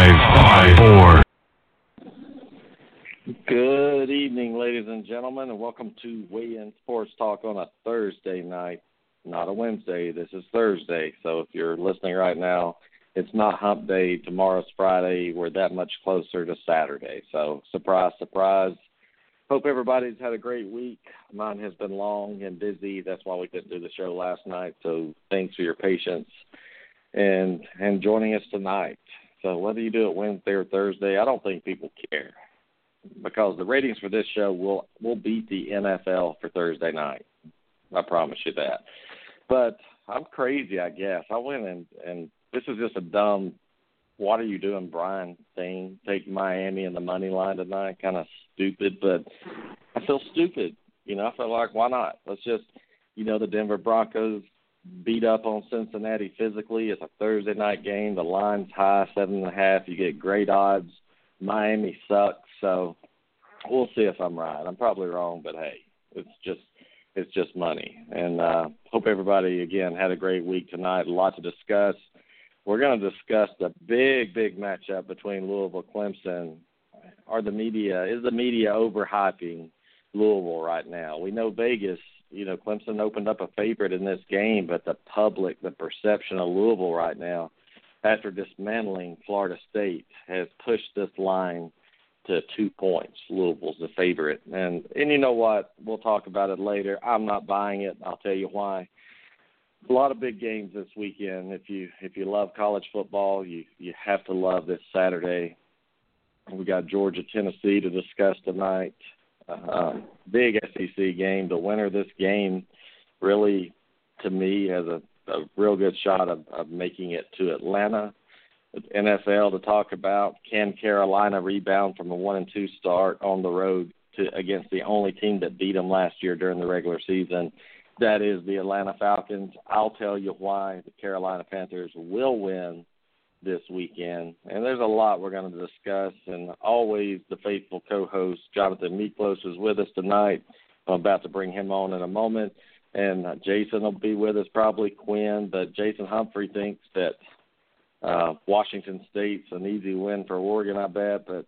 Five, five, four. Good evening, ladies and gentlemen, and welcome to Weigh In Sports Talk on a Thursday night, not a Wednesday. This is Thursday, so if you're listening right now, it's not Hump Day. Tomorrow's Friday. We're that much closer to Saturday. So, surprise, surprise. Hope everybody's had a great week. Mine has been long and busy. That's why we couldn't do the show last night. So, thanks for your patience and and joining us tonight. So, whether you do it Wednesday or Thursday, I don't think people care because the ratings for this show will will beat the NFL for Thursday night. I promise you that. But I'm crazy, I guess. I went and and this is just a dumb what are you doing, Brian thing. Take Miami in the money line tonight. Kind of stupid, but I feel stupid. You know, I feel like why not? Let's just, you know, the Denver Broncos beat up on Cincinnati physically. It's a Thursday night game. The line's high, seven and a half. You get great odds. Miami sucks, so we'll see if I'm right. I'm probably wrong, but hey, it's just it's just money. And uh hope everybody again had a great week tonight. A lot to discuss. We're going to discuss the big, big matchup between Louisville Clemson. Are the media is the media overhyping Louisville right now? We know Vegas, you know, Clemson opened up a favorite in this game, but the public, the perception of Louisville right now, after dismantling Florida State, has pushed this line to two points. Louisville's the favorite, and and you know what? We'll talk about it later. I'm not buying it. I'll tell you why a lot of big games this weekend. If you if you love college football, you you have to love this Saturday. We got Georgia Tennessee to discuss tonight. Uh, big SEC game. The winner of this game really, to me, has a, a real good shot of, of making it to Atlanta. NFL to talk about. Can Carolina rebound from a one and two start on the road to against the only team that beat them last year during the regular season? that is the Atlanta Falcons. I'll tell you why the Carolina Panthers will win this weekend. And there's a lot we're going to discuss. And always the faithful co host, Jonathan Miklos, is with us tonight. I'm about to bring him on in a moment. And Jason will be with us, probably Quinn. But Jason Humphrey thinks that uh, Washington State's an easy win for Oregon, I bet. But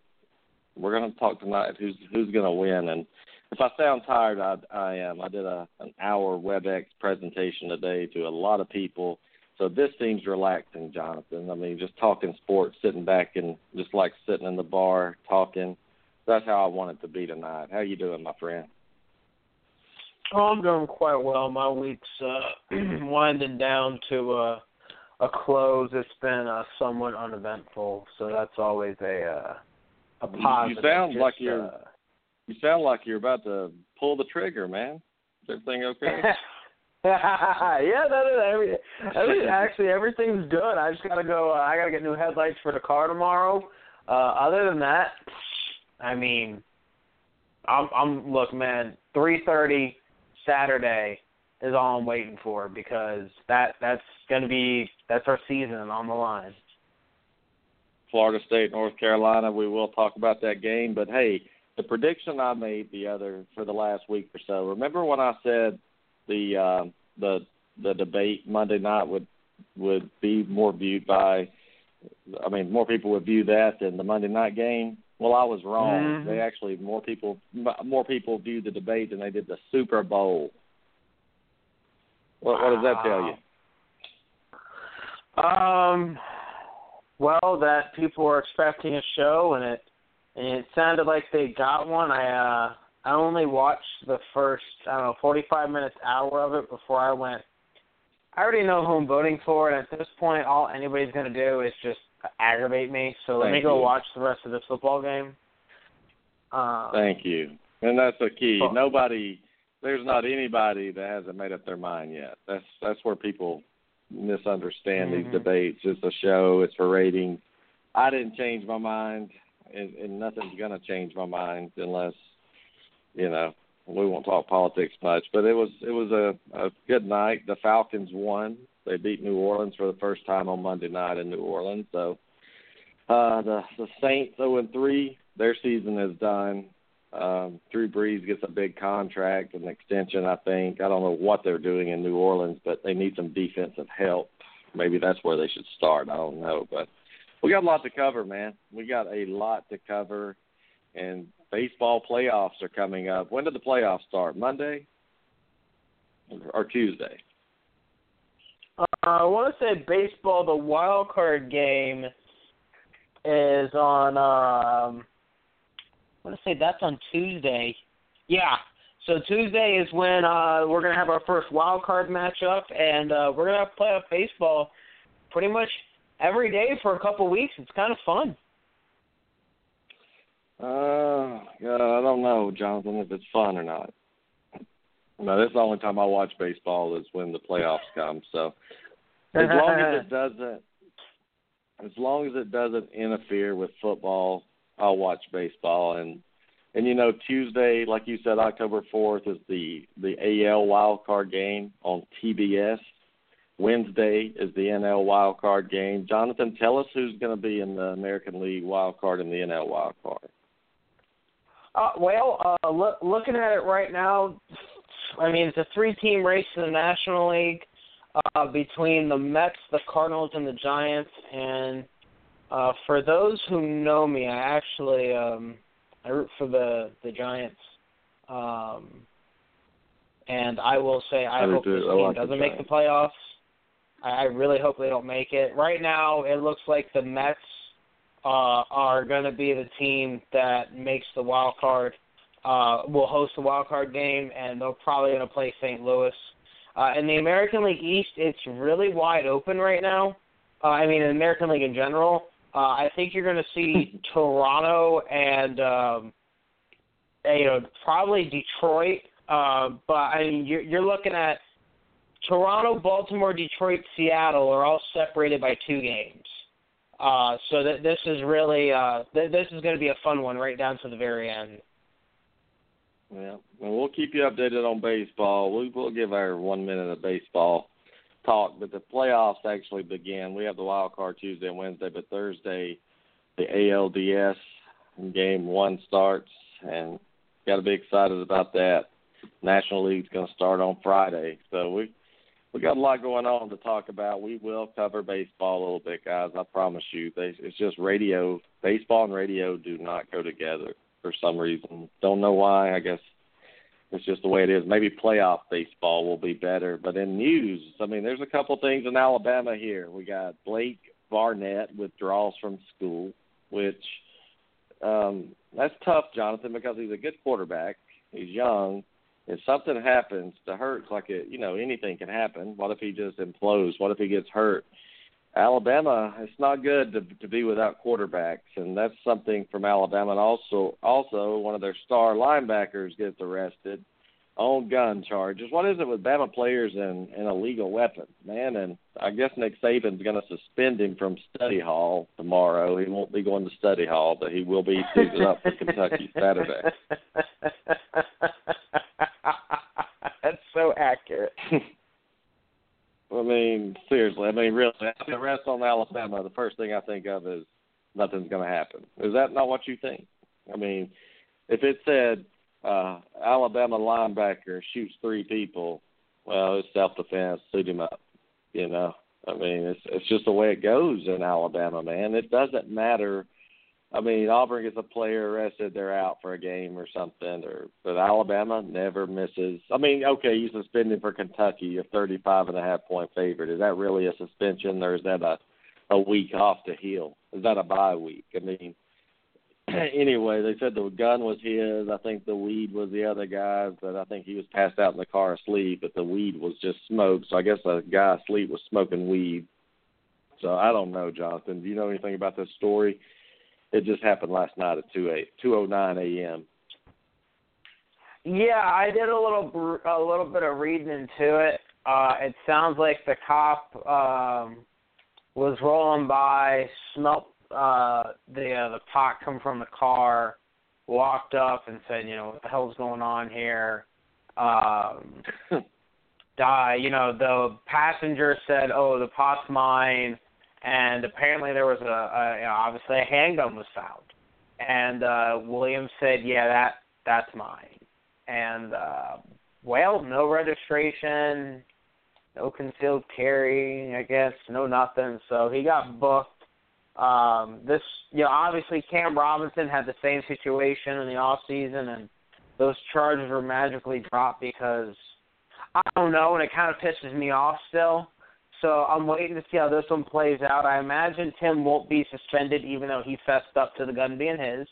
we're going to talk tonight who's who's going to win. And if I sound tired, I, I am. I did a an hour WebEx presentation today to a lot of people, so this seems relaxing, Jonathan. I mean, just talking sports, sitting back and just like sitting in the bar talking. That's how I want it to be tonight. How you doing, my friend? Oh, I'm doing quite well. My week's uh, winding down to a a close. It's been uh, somewhat uneventful, so that's always a uh, a positive. You sound Just, like you're uh, You sound like you're about to pull the trigger, man. Is everything okay? yeah, no, no, every, every, actually everything's good. I just gotta go. Uh, I gotta get new headlights for the car tomorrow. Uh, other than that, I mean, I'm, I'm look, man. Three thirty Saturday is all I'm waiting for because that that's gonna be that's our season on the line. Florida State, North Carolina. We will talk about that game, but hey, the prediction I made the other for the last week or so. Remember when I said the uh, the the debate Monday night would would be more viewed by, I mean, more people would view that than the Monday night game. Well, I was wrong. Mhm. They actually more people more people viewed the debate than they did the Super Bowl. What, what does that tell you? Um, well, that people were expecting a show, and it and it sounded like they got one. I uh, I only watched the first I don't know forty five minutes hour of it before I went. I already know who I'm voting for, and at this point, all anybody's gonna do is just aggravate me. So let me go you. watch the rest of this football game. Um, Thank you. And that's the key. Well- Nobody, there's not anybody that hasn't made up their mind yet. That's that's where people misunderstand Mhm. these debates. It's a show. It's for ratings. I didn't change my mind, and, and nothing's gonna change my mind unless, you know, we won't talk politics much. But it was it was a, a good night. The Falcons won. They beat New Orleans for the first time on Monday night in New Orleans. So uh, the the Saints 0 and 3. Their season is done. Um, Drew Brees gets a big contract, an extension. I think. I don't know what they're doing in New Orleans, but they need some defensive help. Maybe that's where they should start. I don't know, but we got a lot to cover, man. We got a lot to cover, and baseball playoffs are coming up. When did the playoffs start? Monday or Tuesday? Uh, I want to say baseball. The wild card game is on. Um, I want to say that's on Tuesday. Yeah. So Tuesday is when uh, we're gonna have our first wild card matchup, and uh, we're gonna have playoff baseball pretty much every day for a couple weeks. It's kind of fun. Uh, yeah, I don't know, Jonathan, if it's fun or not. No, that's the only time I watch baseball is when the playoffs come. So as long as it doesn't, as long as it doesn't interfere with football, I'll watch baseball. And and you know Tuesday, like you said, October fourth is the the AL wild card game on TBS. Wednesday is the NL wild card game. Jonathan, tell us who's going to be in the American League wild card and the NL wild card. Uh, well, uh, look, looking at it right now, I mean it's a three-team race in the National League uh, between the Mets, the Cardinals, and the Giants. And uh, for those who know me, I actually um, I root for the the Giants. Um, and I will say I, I hope do. this I team doesn't make the playoffs. I, I really hope they don't make it. Right now, it looks like the Mets uh, are going to be the team that makes the wild card. Uh, will host the wild card game, and they're probably going to play St. Louis. Uh, in the American League East, it's really wide open right now. Uh, I mean, in the American League in general, uh, I think you're going to see Toronto and um, you know probably Detroit. Uh, but I mean, you're, you're looking at Toronto, Baltimore, Detroit, Seattle are all separated by two games. Uh, so th- this is really uh, th- this is going to be a fun one right down to the very end. Yeah, well, we'll keep you updated on baseball. We will give our one minute of baseball talk, but the playoffs actually begin. We have the wild card Tuesday and Wednesday, but Thursday the ALDS game one starts, and got to be excited about that. National League's going to start on Friday, so we we got a lot going on to talk about. We will cover baseball a little bit, guys. I promise you. It's just radio, baseball and radio do not go together for some reason. Don't know why. I guess it's just the way it is. Maybe playoff baseball will be better. But in news, I mean, there's a couple things in Alabama here. We got Blake Barnett withdraws from school, which um, that's tough, Jonathan, because he's a good quarterback. He's young. If something happens to Hurts, like it, you know, anything can happen. What if he just implodes? What if he gets hurt? Alabama, it's not good to to be without quarterbacks, and that's something from Alabama. And also, also one of their star linebackers gets arrested on gun charges. What is it with Bama players and, and illegal weapons, man? And I guess Nick Saban's going to suspend him from study hall tomorrow. He won't be going to study hall, but he will be suited up for Kentucky Saturday. So accurate. I mean, seriously. I mean, really, after rest on Alabama, the first thing I think of is nothing's going to happen. Is that not what you think? I mean, if it said uh, Alabama linebacker shoots three people, well, it's self defense. Suit him up. You know, I mean, it's it's just the way it goes in Alabama, man. It doesn't matter. I mean, Auburn gets a player arrested, they're out for a game or something, or but Alabama never misses. I mean, okay, you suspend for Kentucky, a thirty-five and a half point favorite. Is that really a suspension, or is that a a week off to heal? Is that a bye week? I mean, anyway, they said the gun was his. I think the weed was the other guy's, but I think he was passed out in the car asleep. But the weed was just smoke. So I guess the guy asleep was smoking weed. So I don't know, Jonathan. Do you know anything about this story? It just happened last night at two eight two oh nine a.m. Yeah, I did a little br- a little bit of reading into it. Uh, it sounds like the cop um, was rolling by, smelt uh, the uh, the pot come from the car, walked up and said, you know, what the hell's going on here? Um, die. You know, the passenger said, "Oh, the pot's mine," and apparently there was a, a you know, obviously a handgun was found, and uh, Williams said, "Yeah, that that's mine." And uh, well, no registration, no concealed carry, I guess, no nothing. So he got booked. Um, this, you know, obviously Cam Robinson had the same situation in the off season, and those charges were magically dropped because I don't know, and it kind of pisses me off still. So I'm waiting to see how this one plays out. I imagine Tim won't be suspended, even though he fessed up to the gun being his.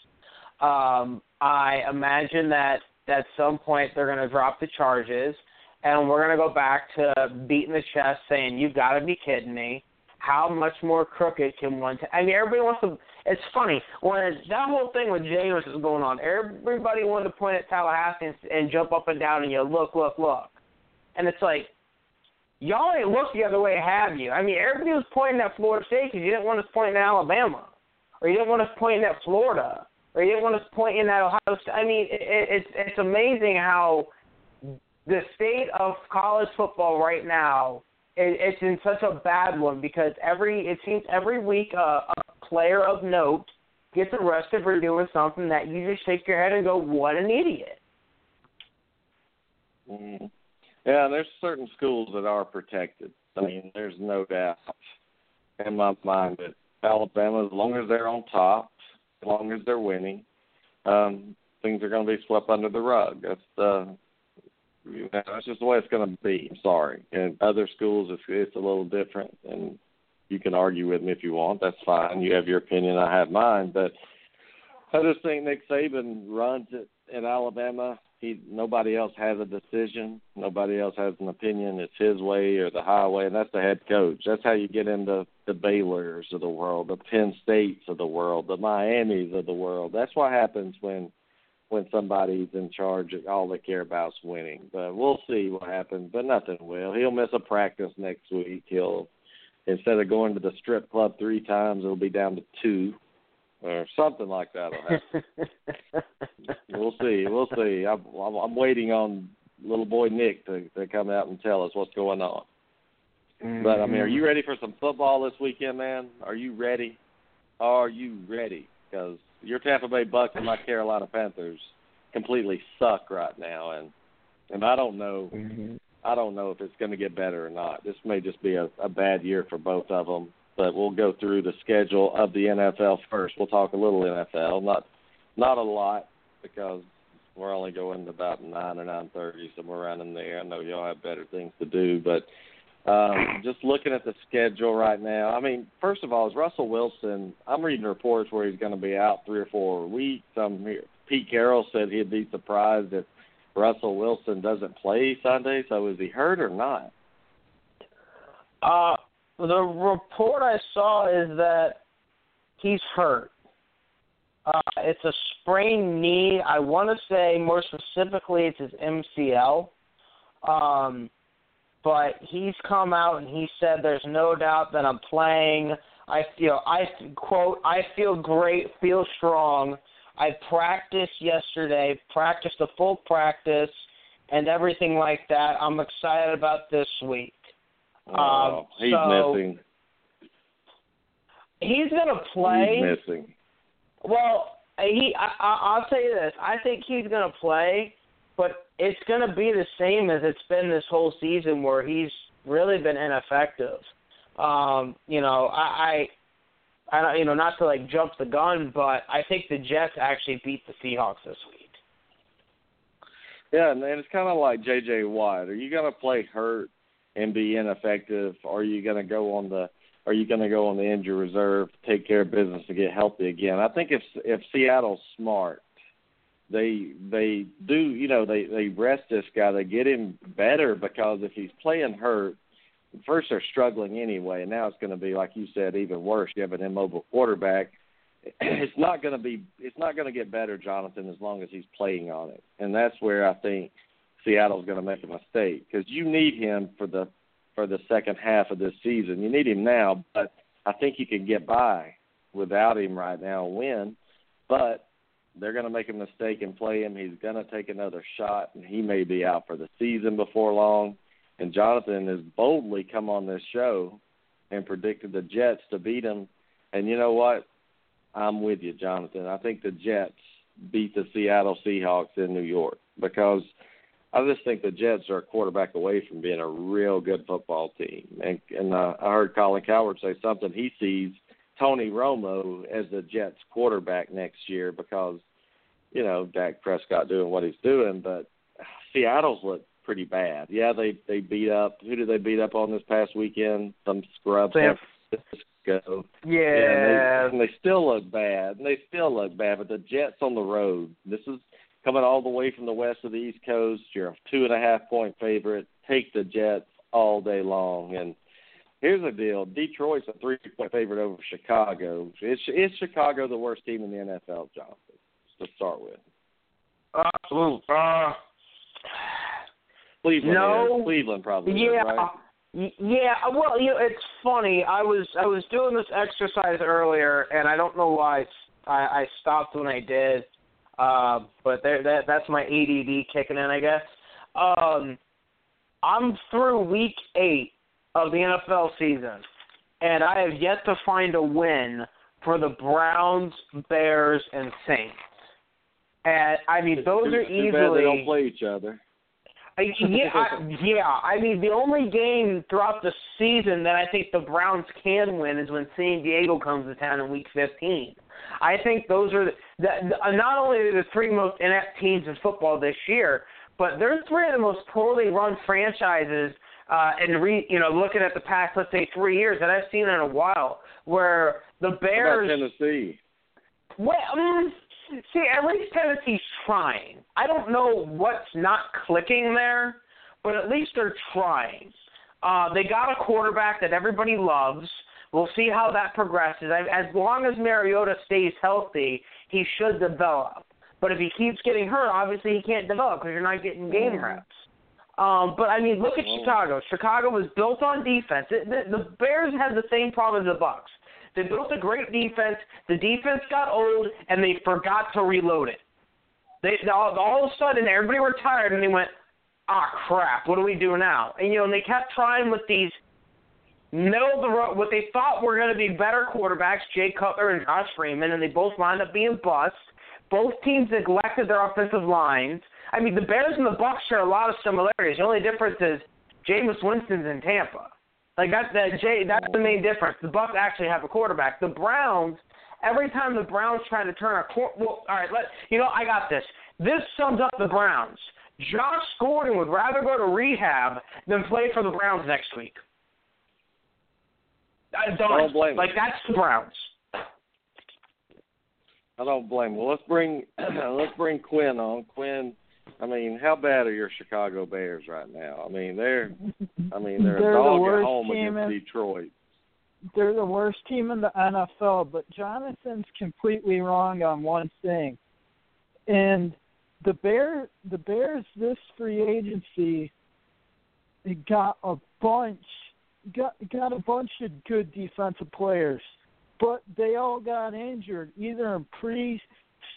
Um, I imagine that at some point they're going to drop the charges, and we're going to go back to beating the chest, saying, "You've got to be kidding me." How much more crooked can one? T- I mean, everybody wants to. It's funny when that whole thing with Jameis was going on. Everybody wanted to point at Tallahassee and, and jump up and down and you look, look, look, and it's like y'all ain't looked the other way, have you? I mean, everybody was pointing at Florida State because you didn't want us pointing at Alabama, or you didn't want us pointing at Florida, or you didn't want us pointing at Ohio State. I mean, it, it, it's it's amazing how the state of college football right now it, it's in such a bad one because every it seems every week uh, a player of note gets arrested for doing something that you just shake your head and go, "What an idiot." Mm. Yeah, there's certain schools that are protected. I mean, there's no doubt in my mind that Alabama, as long as they're on top, as long as they're winning, um, things are going to be swept under the rug. That's uh, you know, that's just the way it's going to be. I'm sorry. And other schools, it's, it's a little different, and you can argue with me if you want. That's fine. You have your opinion. I have mine. But I just think Nick Saban runs it in Alabama. He nobody else has a decision. Nobody else has an opinion. It's his way or the highway, and that's the head coach. That's how you get into the Baylor's of the world, the Penn States of the world, the Miami's of the world. That's what happens when when somebody's in charge, all they care about is winning. But we'll see what happens. But nothing will. He'll miss a practice next week. He'll instead of going to the strip club three times, it'll be down to two, or something like that. Will happen. we'll see. We'll see. I'm, I'm waiting on little boy Nick to to come out and tell us what's going on. Mm-hmm. But I mean, are you ready for some football this weekend, man? Are you ready? Are you ready? Because your Tampa Bay Bucks and my Carolina Panthers completely suck right now, and and I don't know. Mm-hmm. I don't know if it's going to get better or not. This may just be a, a bad year for both of them. But we'll go through the schedule of the NFL first. We'll talk a little NFL, not not a lot because we're only going to about nine or nine thirty, somewhere around in there. I know y'all have better things to do, but um, just looking at the schedule right now, I mean, first of all, is Russell Wilson. I'm reading reports where he's going to be out three or four weeks. Um, here, Pete Carroll said he'd be surprised if Russell Wilson doesn't play Sunday. So is he hurt or not? Uh, the report I saw is that he's hurt. Uh, it's a sprained knee. I want to say more specifically, it's his MCL. Um, but he's come out and he said there's no doubt that I'm playing. I feel I quote I feel great, feel strong. I practiced yesterday, practiced a full practice and everything like that. I'm excited about this week. Oh, um, he's so missing. He's gonna play. He's missing. Well, he I, I'll tell you this. I think he's gonna play but it's going to be the same as it's been this whole season, where he's really been ineffective. Um, you know, I, I, I don't, you know, not to like jump the gun, but I think the Jets actually beat the Seahawks this week. Yeah, and it's kind of like J.J. Watt. Are you going to play hurt and be ineffective, are you going to go on the are you going to go on the injury reserve, take care of business, to get healthy again? I think if if Seattle's smart, they they do you know they they rest this guy they get him better because if he's playing hurt first they're struggling anyway and now it's going to be like you said even worse. You have an immobile quarterback. It's not going to be it's not going to get better jonathan as long as he's playing on it. And that's where i think seattle's going to make a mistake because you need him for the for the second half of this season you need him now but i think you can get by without him right now win but they're going to make a mistake and play him. He's going to take another shot, and he may be out for the season before long. And Jonathan has boldly come on this show and predicted the Jets to beat him. And you know what? I'm with you, Jonathan. I think the Jets beat the Seattle Seahawks in New York because I just think the Jets are a quarterback away from being a real good football team. And, and uh, I heard Colin Cowherd say something he sees Tony Romo as the Jets quarterback next year because you know Dak Prescott doing what he's doing, but Seattle's looked pretty bad. Yeah, they they beat up. Who did they beat up on this past weekend? Some scrubs. San Francisco. Yeah. Yeah, and they, and they still look bad. And they still look bad. But the Jets on the road. This is coming all the way from the west of the East Coast. You're a two and a half point favorite. Take the Jets all day long. And here's the deal: Detroit's a three point favorite over Chicago. Is is Chicago the worst team in the NFL, Jonathan? To start with, Absolutely. Uh, Cleveland. No. Is. Cleveland probably. is, yeah. right? Yeah, well, you know, it's funny. I was I was doing this exercise earlier, and I don't know why I, I stopped when I did. Uh, but there, that that's my ADD kicking in, I guess. Um, I'm through week eight of the NFL season, and I have yet to find a win for the Browns, Bears, and Saints. And I mean, those too, are too easily bad they don't play each other. I, yeah, I, yeah. I mean, the only game throughout the season that I think the Browns can win is when San Diego comes to town in Week 15. I think those are the, the, the not only the three most inept teams in football this year, but they're three of the most poorly run franchises. Uh, and re, you know, looking at the past, let's say three years that I've seen in a while, where the Bears. Tennessee? Well, um, see, at least Tennessee's trying. I don't know what's not clicking there, but at least they're trying. Uh, they got a quarterback that everybody loves. We'll see how that progresses. As long as Mariota stays healthy, he should develop. But if he keeps getting hurt, obviously he can't develop because you're not getting game reps. Um, but I mean, look at Oh. Chicago. Chicago was built on defense. It, the, the Bears had the same problem as the Bucks. They built a great defense. The defense got old, and they forgot to reload it. They all, all of a sudden everybody were tired, and they went, "Ah, crap! What do we do now?" And you know, and they kept trying with these middle of the road, what they thought were going to be better quarterbacks, Jay Cutler and Josh Freeman, and they both wound up being busts. Both teams neglected their offensive lines. I mean, the Bears and the Bucks share a lot of similarities. The only difference is Jameis Winston's in Tampa. Like that's that Jay. That's the main difference. The Bucks actually have a quarterback. The Browns. Every time the Browns try to turn a court, well, all right, let you know. I got this. This sums up the Browns. Josh Gordon would rather go to rehab than play for the Browns next week. I don't, don't blame like that's the Browns. I don't blame. Well, let's bring let's bring Quinn on. Quinn, I mean, how bad are your Chicago Bears right now? I mean, they're I mean they're, They're a the dog at home team against in- Detroit. They're the worst team in the NFL, but Jonathan's completely wrong on one thing. And the Bear the Bears this free agency they got a bunch got got a bunch of good defensive players. But they all got injured either in pre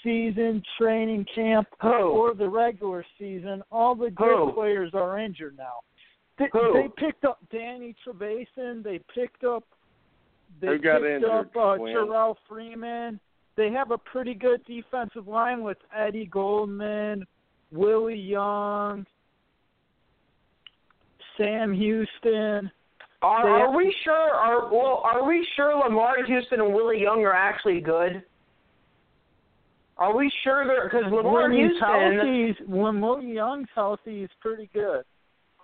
season training camp or the regular season. All the good players are injured now. They, they picked up Danny Trevathan. They picked up. They got picked injured, up uh, Quinn? Terrell Freeman. They have a pretty good defensive line with Eddie Goldman, Willie Young, Sam Houston. Are, are we sure? Are well? Are we sure Lamar Houston and Willie Young are actually good? Are we sure they're because Lamar when Houston? healthy, when Willie Young's healthy, he's pretty good.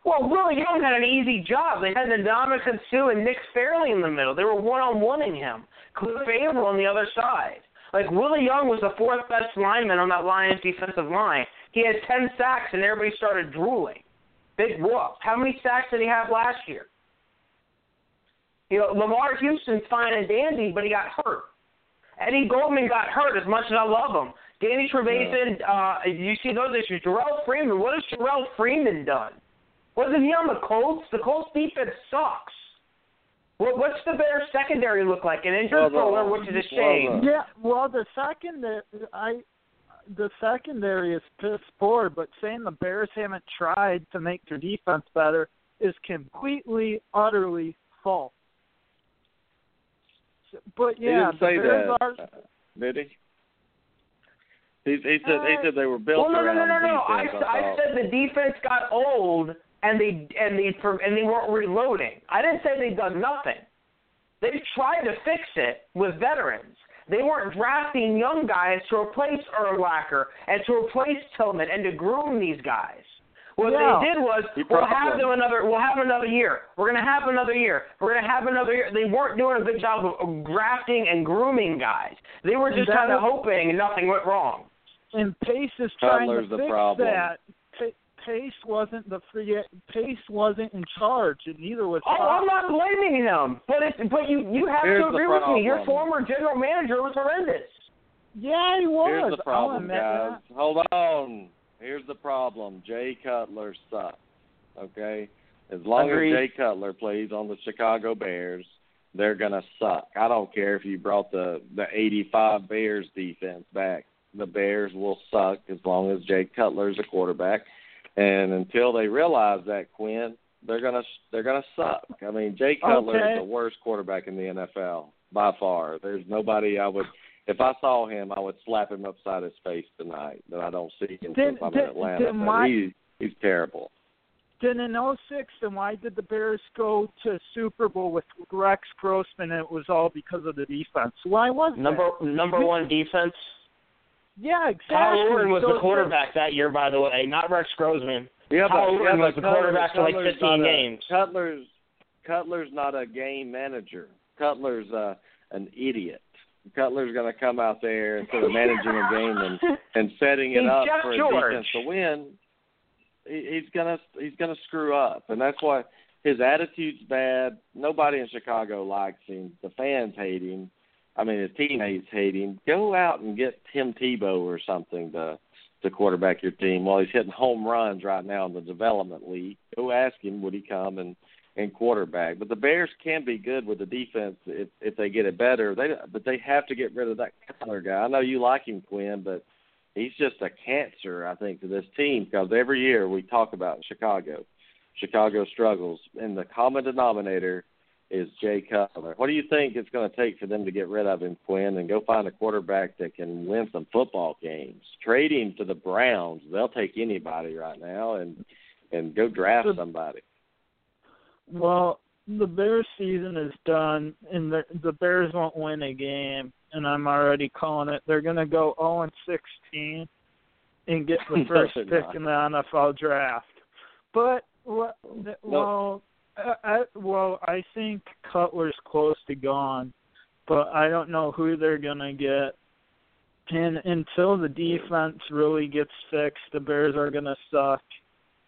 Well, Willie Young had an easy job. They had Ndamukong Suh and Nick Fairley in the middle. They were one on oneing him. Cliff Avril on the other side. Like Willie Young was the fourth best lineman on that Lions defensive line. He had ten sacks and everybody started drooling. Big whoop. How many sacks did he have last year? You know, Lamar Houston's fine and dandy, but he got hurt. Eddie Goldman got hurt as much as I love him. Danny Trevathan, uh, you see those issues. Jerrell Freeman, what has Jerrell Freeman done? Wasn't he on the Colts? The Colts defense sucks. What, what's the Bears secondary look like? An injured Well, the- Fuller, which is a shame. the- Yeah, well, the secondary, I, the secondary is piss poor, but saying the Bears haven't tried to make their defense better is completely, utterly false. But He didn't say that, are. uh, did he? He, he said he said they were built well, no, no, around no, no, no. I, defense. I said the defense got old and they and they and they weren't reloading. I didn't say they've done nothing. They tried to fix it with veterans. They weren't drafting young guys to replace Urlacher and to replace Tillman and to groom these guys. What yeah. they did was we'll have them another we'll have another year. We're gonna have another year. We're gonna have another year. They weren't doing a good job of grafting and grooming guys. They were just kind of hoping nothing went wrong. And Pace is trying Cutler's to fix problem. that. Pace wasn't the free. Pace wasn't in charge, and neither was. Oh, I'm not blaming him, but it, but you you have Here's to agree with me. Your former general manager was horrendous. Yeah, he was. Here's the oh, problem, admit guys. Hold on. Here's the problem. Jay Cutler sucks. Okay? As long Agreed. as Jay Cutler plays on the Chicago Bears, they're gonna suck. I don't care if you brought the the eighty five Bears defense back. The Bears will suck as long as Jay Cutler's a quarterback. And until they realize that, Quinn, they're gonna they're gonna suck. I mean, Jay Cutler Okay. is the worst quarterback in the NFL by far. There's nobody I would if I saw him, I would slap him upside his face tonight. That I don't see him Then- since I'm then- in Atlanta. then why- he, he's terrible. Then in '06, then why did the Bears go to Super Bowl with Rex Grossman? And it was all because of the defense. Why was that? Number number one defense. Yeah, exactly. Kyle Orton was So the quarterback that year, by the way, not Rex Grossman. Yeah, Kyle but, Orton yeah, was but the quarterback for like 15 not a- games. Cutler's Cutler's not a game manager. Cutler's uh, an idiot. Cutler's going to come out there instead of managing a game and and setting it He's up for a defense to win. He, he's gonna he's gonna screw up, and that's why his attitude's bad. Nobody in Chicago likes him. The fans hate him. I mean, his teammates hate him. Go out and get Tim Tebow or something to to quarterback your team while he's hitting home runs right now in the development league. Go ask him would he come and and quarterback. But the Bears can be good with the defense if if they get it better. They but they have to get rid of that Cutler guy. I know you like him, Quinn, but he's just a cancer, I think, to this team because every year we talk about Chicago. Chicago struggles, and the common denominator is Jay Cutler. What do you think it's going to take for them to get rid of him, Quinn, and go find a quarterback that can win some football games? Trade him to the Browns. They'll take anybody right now, and and go draft somebody. Well, the Bears season is done, and the the Bears won't win a game, and I'm already calling it. They're gonna go 0 and 16 and get the first they're pick not. in the NFL draft. But what? Well, I, well, I think Cutler's close to gone, but I don't know who they're gonna get. And until the defense really gets fixed, the Bears are gonna suck.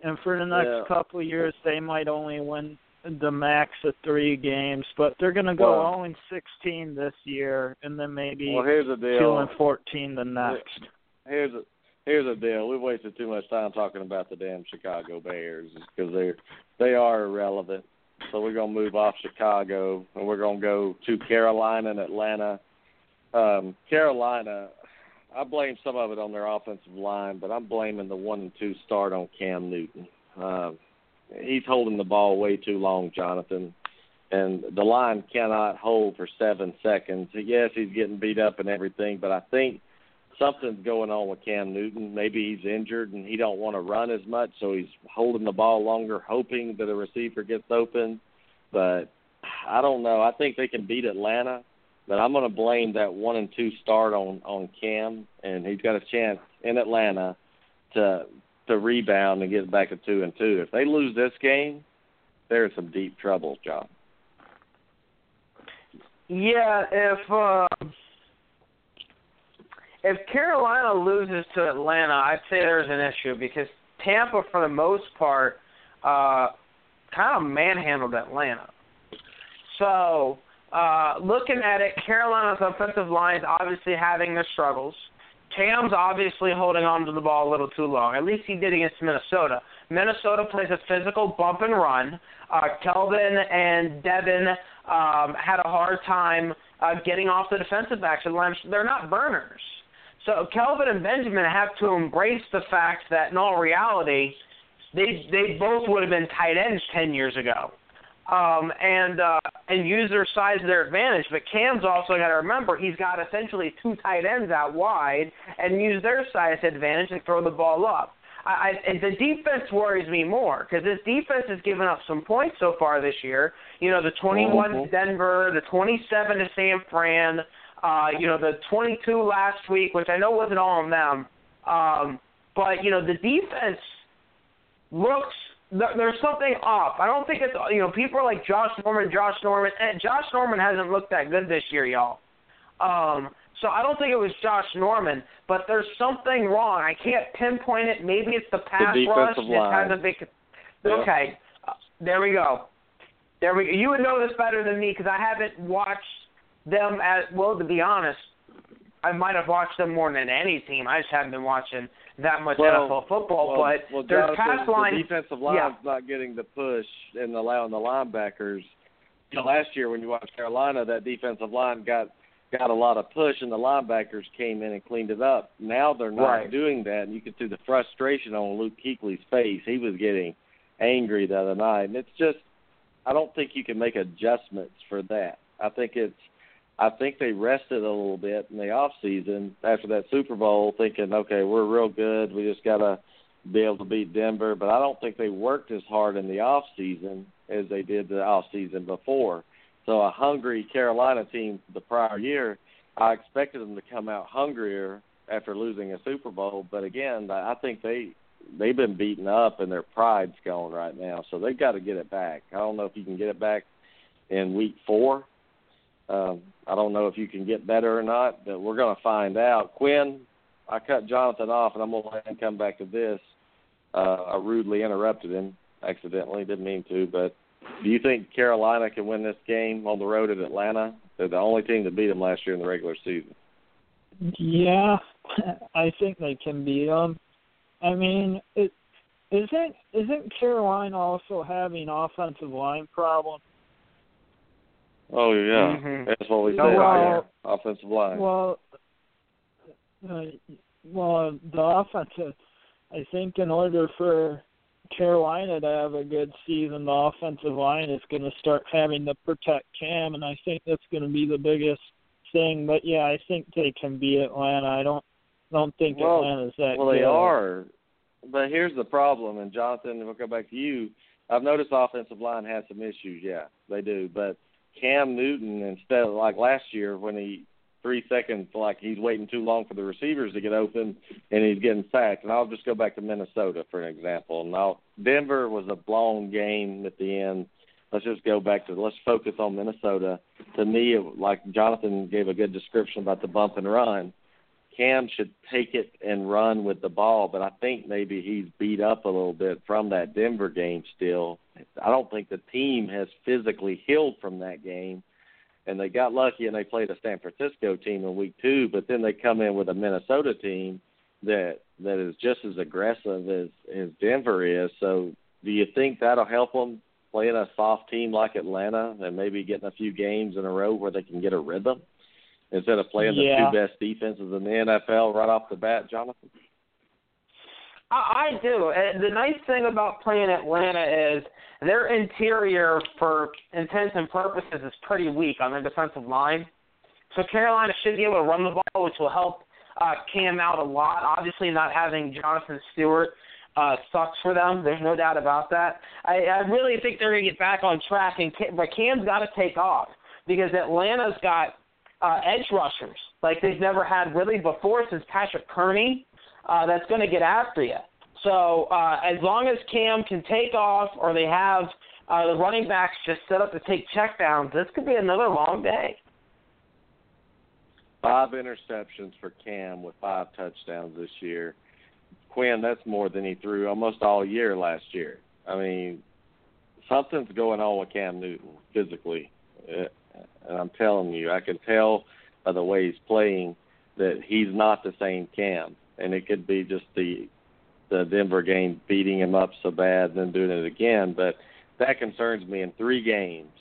And for the next Yeah. couple of years, they might only win the max of three games, but they're going to go Well- 0 and 16 this year, and then maybe Well, here's the deal. 2 and 14 the next. here's a here's the deal. We've wasted too much time talking about the damn Chicago Bears because they're they are irrelevant. So we're gonna move off Chicago and we're gonna go to Carolina and Atlanta. Um, Carolina, I blame some of it on their offensive line, but I'm blaming the one and two start on Cam Newton. Um, he's holding the ball way too long, Jonathan. And the line cannot hold for seven seconds. Yes, he's getting beat up and everything, but I think something's going on with Cam Newton. Maybe he's injured and he don't want to run as much, so he's holding the ball longer, hoping that a receiver gets open. But I don't know. I think they can beat Atlanta, but I'm going to blame that one and two start on on Cam, and he's got a chance in Atlanta to to rebound and get back to two and two. If they lose this game, they're in some deep trouble, John. Yeah, if uh, if Carolina loses to Atlanta, I'd say there's an issue because Tampa, for the most part, uh, kind of manhandled Atlanta. So, uh, looking at it, Carolina's offensive line is obviously having their struggles. Cam's obviously holding on to the ball a little too long. At least he did against Minnesota. Minnesota plays a physical bump and run. Uh, Kelvin and Devin um, had a hard time uh, getting off the defensive backs. They're not burners. So Kelvin and Benjamin have to embrace the fact that in all reality, they they both would have been tight ends ten years ago, um, and uh, and use their size to their advantage. But Cam's also got to remember he's got essentially two tight ends out wide and use their size advantage and throw the ball up. I, I the defense worries me more because this defense has given up some points so far this year. You know, the 21 mm-hmm. to Denver, the 27 to San Fran, uh, you know, the 22 last week, which I know wasn't all on them. Um, but you know, the defense looks there's something off. I don't think it's you know people are like Josh Norman, Josh Norman, and Josh Norman hasn't looked that good this year, y'all. Um, so I don't think it was Josh Norman, but there's something wrong. I can't pinpoint it. Maybe it's the pass the rush. Line. It hasn't been. Okay, uh, there we go. There we. Go. You would know this better than me because I haven't watched them as well. To be honest, I might have watched them more than any team. I just haven't been watching that much well, NFL football. Well, but well, their pass line. The defensive line's yeah. not getting the push and allowing the linebackers. You know, last year when you watched Carolina, that defensive line got got a lot of push, and the linebackers came in and cleaned it up. Now they're not right. doing that, and you could see the frustration on Luke Kuechly's face. He was getting angry the other night, and it's just I don't think you can make adjustments for that. I think it's I think they rested a little bit in the off season after that Super Bowl, thinking, okay, we're real good. We just gotta be able to beat Denver. But I don't think they worked as hard in the off season as they did the off season before. So a hungry Carolina team the prior year, I expected them to come out hungrier after losing a Super Bowl. But again, I think they they've been beaten up and their pride's gone right now. So they've got to get it back. I don't know if you can get it back in week four. Um, I don't know if you can get better or not, but we're going to find out. Quinn, I cut Jonathan off, and I'm going to let him come back to this. Uh, I rudely interrupted him accidentally, didn't mean to, but do you think Carolina can win this game on the road at Atlanta? They're the only team to beat them last year in the regular season. Yeah, I think they can beat them. I mean, it isn't isn't Carolina also having offensive line problems? Oh yeah, mm-hmm. that's what we said. Well, offensive line. Well, uh, well, the offensive. I think in order for Carolina to have a good season, the offensive line is going to start having to protect Cam, and I think that's going to be the biggest thing. But yeah, I think they can beat Atlanta. I don't don't think well, Atlanta's that good. well, good. they are, but here's the problem. And Jonathan, we'll go back to you. I've noticed offensive line has some issues. Yeah, they do. But Cam Newton, instead of like last year when he three seconds, like he's waiting too long for the receivers to get open, and he's getting sacked. And I'll just go back to Minnesota for an example. Now Denver was a blown game at the end. Let's just go back to let's focus on Minnesota. To me, it, like Jonathan gave a good description about the bump and run. Cam should take it and run with the ball, but I think maybe he's beat up a little bit from that Denver game still. I don't think the team has physically healed from that game and they got lucky and they played a San Francisco team in week two, but then they come in with a Minnesota team that that is just as aggressive as as Denver is. So, do you think that'll help them playing a soft team like Atlanta and maybe getting a few games in a row where they can get a rhythm instead of playing yeah. the two best defenses in the NFL right off the bat, Jonathan? I, I do. And the nice thing about playing Atlanta is their interior, for intents and purposes, is pretty weak on their defensive line. So Carolina should be able to run the ball, which will help uh, Cam out a lot. Obviously, not having Jonathan Stewart uh, sucks for them. There's no doubt about that. I, I really think they're going to get back on track, and Cam, but Cam's got to take off because Atlanta's got uh, edge rushers like they've never had really before since Patrick Kerney. Uh, that's going to get after you. So uh, as long as Cam can take off, or they have uh, the running backs just set up to take checkdowns, this could be another long day. Five interceptions for Cam with five touchdowns this year. Quinn, that's more than he threw almost all year last year. I mean, something's going on with Cam Newton physically, uh, and I'm telling you, I can tell by the way he's playing that he's not the same Cam, and it could be just the the Denver game beating him up so bad and then doing it again. But that concerns me. In three games,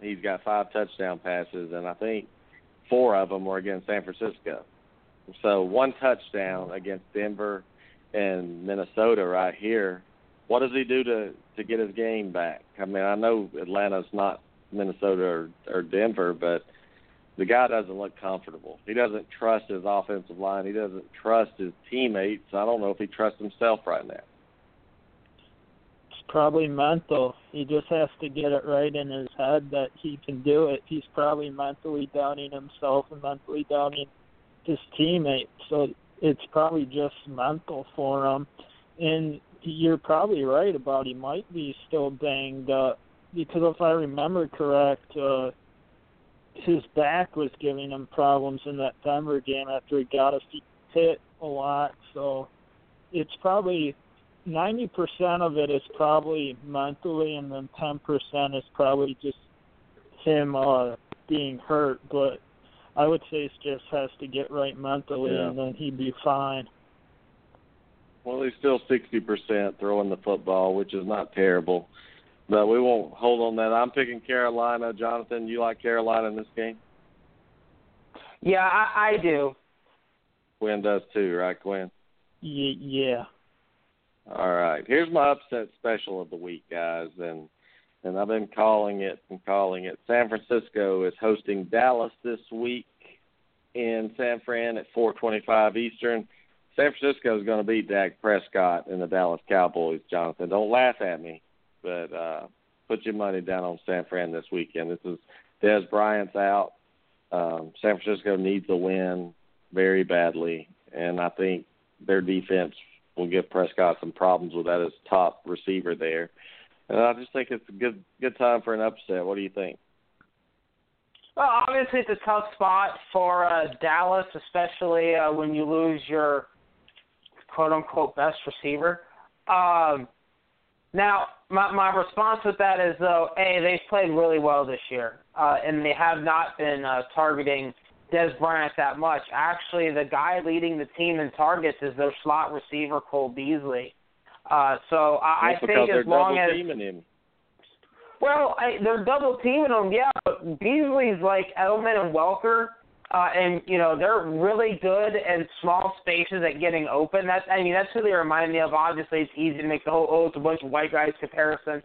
he's got five touchdown passes, and I think four of them were against San Francisco. So one touchdown against Denver and Minnesota right here. What does he do to to get his game back? I mean, I know Atlanta's not Minnesota or, or Denver, but the guy doesn't look comfortable. He doesn't trust his offensive line. He doesn't trust his teammates. I don't know if he trusts himself right now. It's probably mental. He just has to get it right in his head that he can do it. He's probably mentally doubting himself and mentally doubting his teammates. So it's probably just mental for him. And you're probably right about he might be still banged up because if I remember correct, uh his back was giving him problems in that Denver game after he got a hit a lot. So it's probably ninety percent of it is probably mentally, and then ten percent is probably just him uh being hurt. But I would say it just has to get right mentally, yeah. and then he'd be fine. Well, he's still sixty percent throwing the football, which is not terrible. But we won't hold on that. I'm picking Carolina. Jonathan, you like Carolina in this game? Yeah, I, I do. Quinn does too, right, Quinn? Y- yeah. All right. Here's my upset special of the week, guys, and and I've been calling it and calling it. San Francisco is hosting Dallas this week in San Fran at 4:25 Eastern. San Francisco is going to beat Dak Prescott and the Dallas Cowboys. Jonathan, don't laugh at me but uh, put your money down on San Fran this weekend. This is Dez Bryant's out. Um, San Francisco needs a win very badly, and I think their defense will give Prescott some problems with that as top receiver there. And I just think it's a good good time for an upset. What do you think? Well, obviously it's a tough spot for uh, Dallas, especially uh, when you lose your quote unquote best receiver. Um, now, my my response with that is though, a they've played really well this year, uh, and they have not been uh, targeting Dez Bryant that much. Actually, the guy leading the team in targets is their slot receiver Cole Beasley. Uh, so I, That's I think as long as him. well, I, they're double teaming him, yeah. But Beasley's like Edelman and Welker uh, and you know they're really good in small spaces at getting open. That's I mean that's who they remind me of. Obviously, it's easy to make the whole oh it's a bunch of white guys comparison.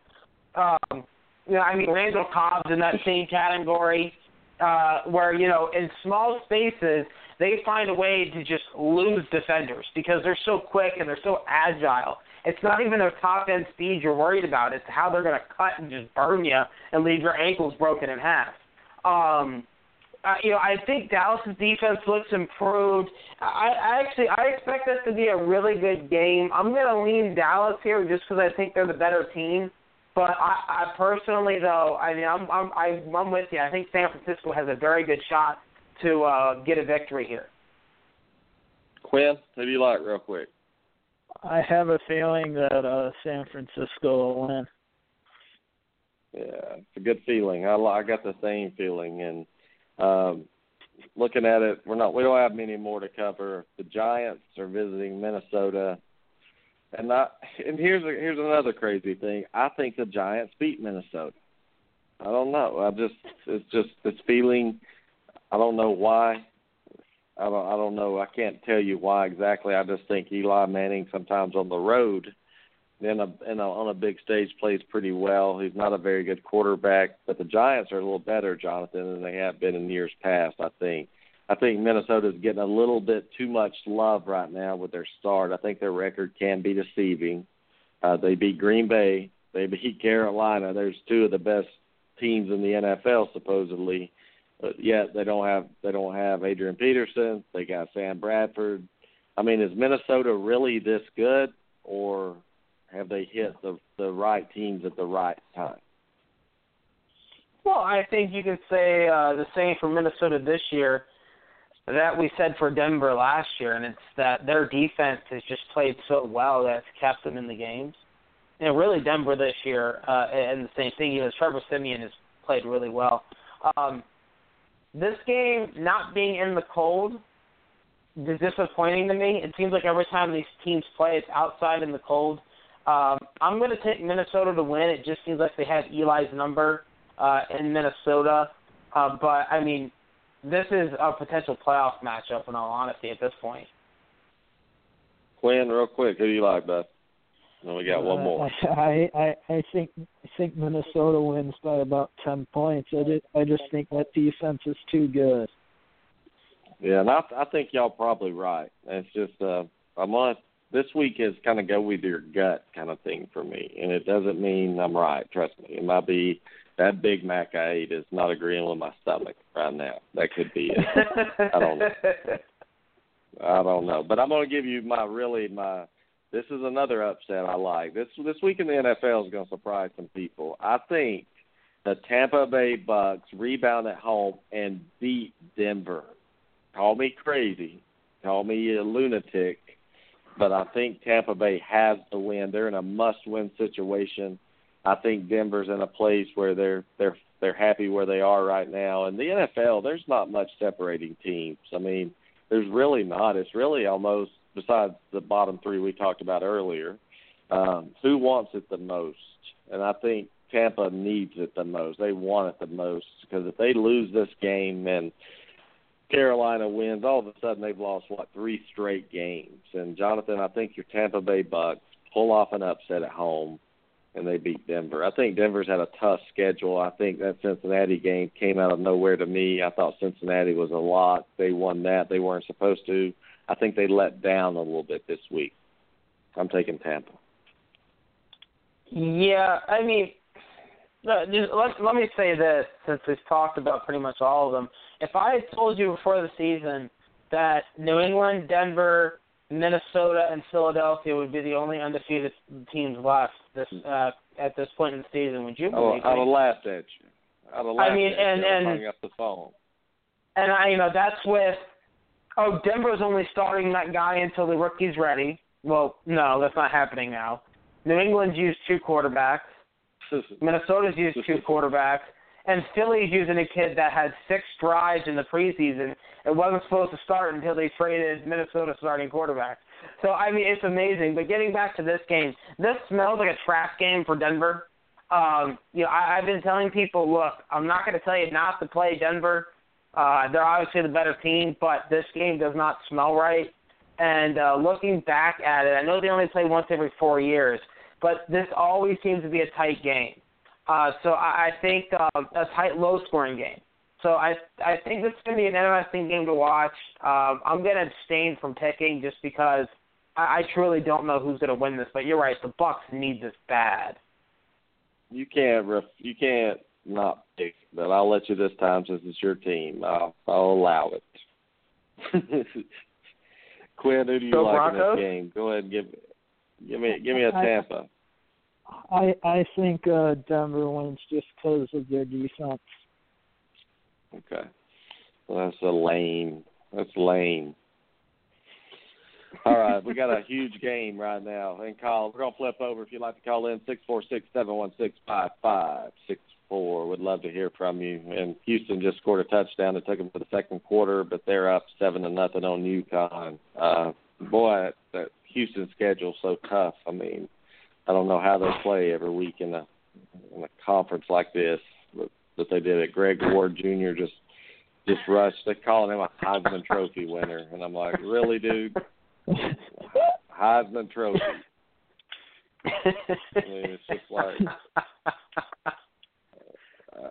Um, you know, I mean Randall Cobb's in that same category, uh, where you know in small spaces they find a way to just lose defenders because they're so quick and they're so agile. It's not even their top end speed you're worried about. It's how they're going to cut and just burn you and leave your ankles broken in half. Um, uh, you know, I think Dallas's defense looks improved. I, I actually I expect this to be a really good game. I'm going to lean Dallas here just because I think they're the better team. But I, I personally, though, I mean, I'm I'm I'm with you. I think San Francisco has a very good shot to uh, get a victory here. Quinn, who do you like, real quick? I have a feeling that uh, San Francisco will win. Yeah, it's a good feeling. I I got the same feeling, and um, looking at it, we're not we don't have many more to cover. The Giants are visiting Minnesota, and not and here's a, here's another crazy thing. I think the Giants beat Minnesota. I don't know. I just it's just this feeling. I don't know why. I don't I don't know. I can't tell you why exactly. I just think Eli Manning sometimes on the road in a, in a on a big stage plays pretty well. He's not a very good quarterback, but the Giants are a little better, Jonathan, than they have been in years past. I think. I think Minnesota's getting a little bit too much love right now with their start. I think their record can be deceiving. Uh, they beat Green Bay. They beat Carolina. There's two of the best teams in the NFL supposedly, but yet they don't have they don't have Adrian Peterson. They got Sam Bradford. I mean, is Minnesota really this good, or have they hit the the right teams at the right time? Well, I think you could say uh, the same for Minnesota this year that we said for Denver last year, and it's that their defense has just played so well that it's kept them in the games. And really, Denver this year, uh, and the same thing. You know, Trevor Siemian has played really well. Um, this game not being in the cold is disappointing to me. It seems like every time these teams play, it's outside in the cold. Um, I'm going to take Minnesota to win. It just seems like they have Eli's number uh, in Minnesota. Uh, but, I mean, this is a potential playoff matchup, in all honesty, at this point. Quinn, real quick, who do you like, bud? And we got one more. I I I think I think Minnesota wins by about ten points. I just, I just think that defense is too good. Yeah, and I I think y'all probably right. It's just uh a month this week is kind of go with your gut kind of thing for me, and it doesn't mean I'm right. Trust me, it might be that Big Mac I ate is not agreeing with my stomach right now. That could be it. I don't know. I don't know, but I'm going to give you my really my. This is another upset I like. This this week in the NFL is going to surprise some people. I think the Tampa Bay Bucks rebound at home and beat Denver. Call me crazy, call me a lunatic, but I think Tampa Bay has to win. They're in a must-win situation. I think Denver's in a place where they're they're they're happy where they are right now. And the NFL, there's not much separating teams. I mean, there's really not. It's really almost besides the bottom three we talked about earlier. Um, who wants it the most? And I think Tampa needs it the most. They want it the most because if they lose this game and Carolina wins, all of a sudden they've lost what three straight games. And Jonathan, I think your Tampa Bay Bucks pull off an upset at home and they beat Denver. I think Denver's had a tough schedule. I think that Cincinnati game came out of nowhere to me. I thought Cincinnati was a lot. They won that. They weren't supposed to. I think they let down a little bit this week. I'm taking Tampa. Yeah, I mean, let, let me say this since we've talked about pretty much all of them. If I had told you before the season that New England, Denver, Minnesota, and Philadelphia would be the only undefeated teams left this uh, at this point in the season, would you believe I, I would have laughed at you. I'd have laughed I mean, at and you. and hung up the phone. And I, you know, that's with oh, Denver's only starting that guy until the rookie's ready. Well, no, that's not happening now. New England's used two quarterbacks. Minnesota's used two quarterbacks. And Philly's using a kid that had six drives in the preseason and wasn't supposed to start until they traded Minnesota starting quarterback. So I mean, it's amazing. But getting back to this game, this smells like a trap game for Denver. Um, you know, I, I've been telling people, look, I'm not going to tell you not to play Denver. Uh, they're obviously the better team, but this game does not smell right. And uh, looking back at it, I know they only play once every four years, but this always seems to be a tight game. Uh, so I, I think um, a tight, low-scoring game. So I I think this is going to be an interesting game to watch. Um, I'm going to abstain from picking just because I, I truly don't know who's going to win this. But you're right, the Bucks need this bad. You can't ref, you can't not pick, but I'll let you this time since it's your team. I'll I'll allow it. Quinn, who do you Go like Broncos? in this game? Go ahead and give give me give me a Tampa. I I think uh Denver wins just because of their defense. Okay. Well, that's a lame. That's lame. All right, we got a huge game right now. And call, we're gonna flip over. If you'd like to call in, six four six seven one six five five six four. Would love to hear from you. And Houston just scored a touchdown. It took them to the second quarter, but they're up seven to nothing on UConn. Uh, boy, that, that Houston schedule's so tough. I mean, I don't know how they play every week in a in a conference like this, but, but they did it. Greg Ward Jr. just just rushed. They're calling him a Heisman Trophy winner, and I'm like, really, dude? Heisman Trophy. I mean, it's just like uh,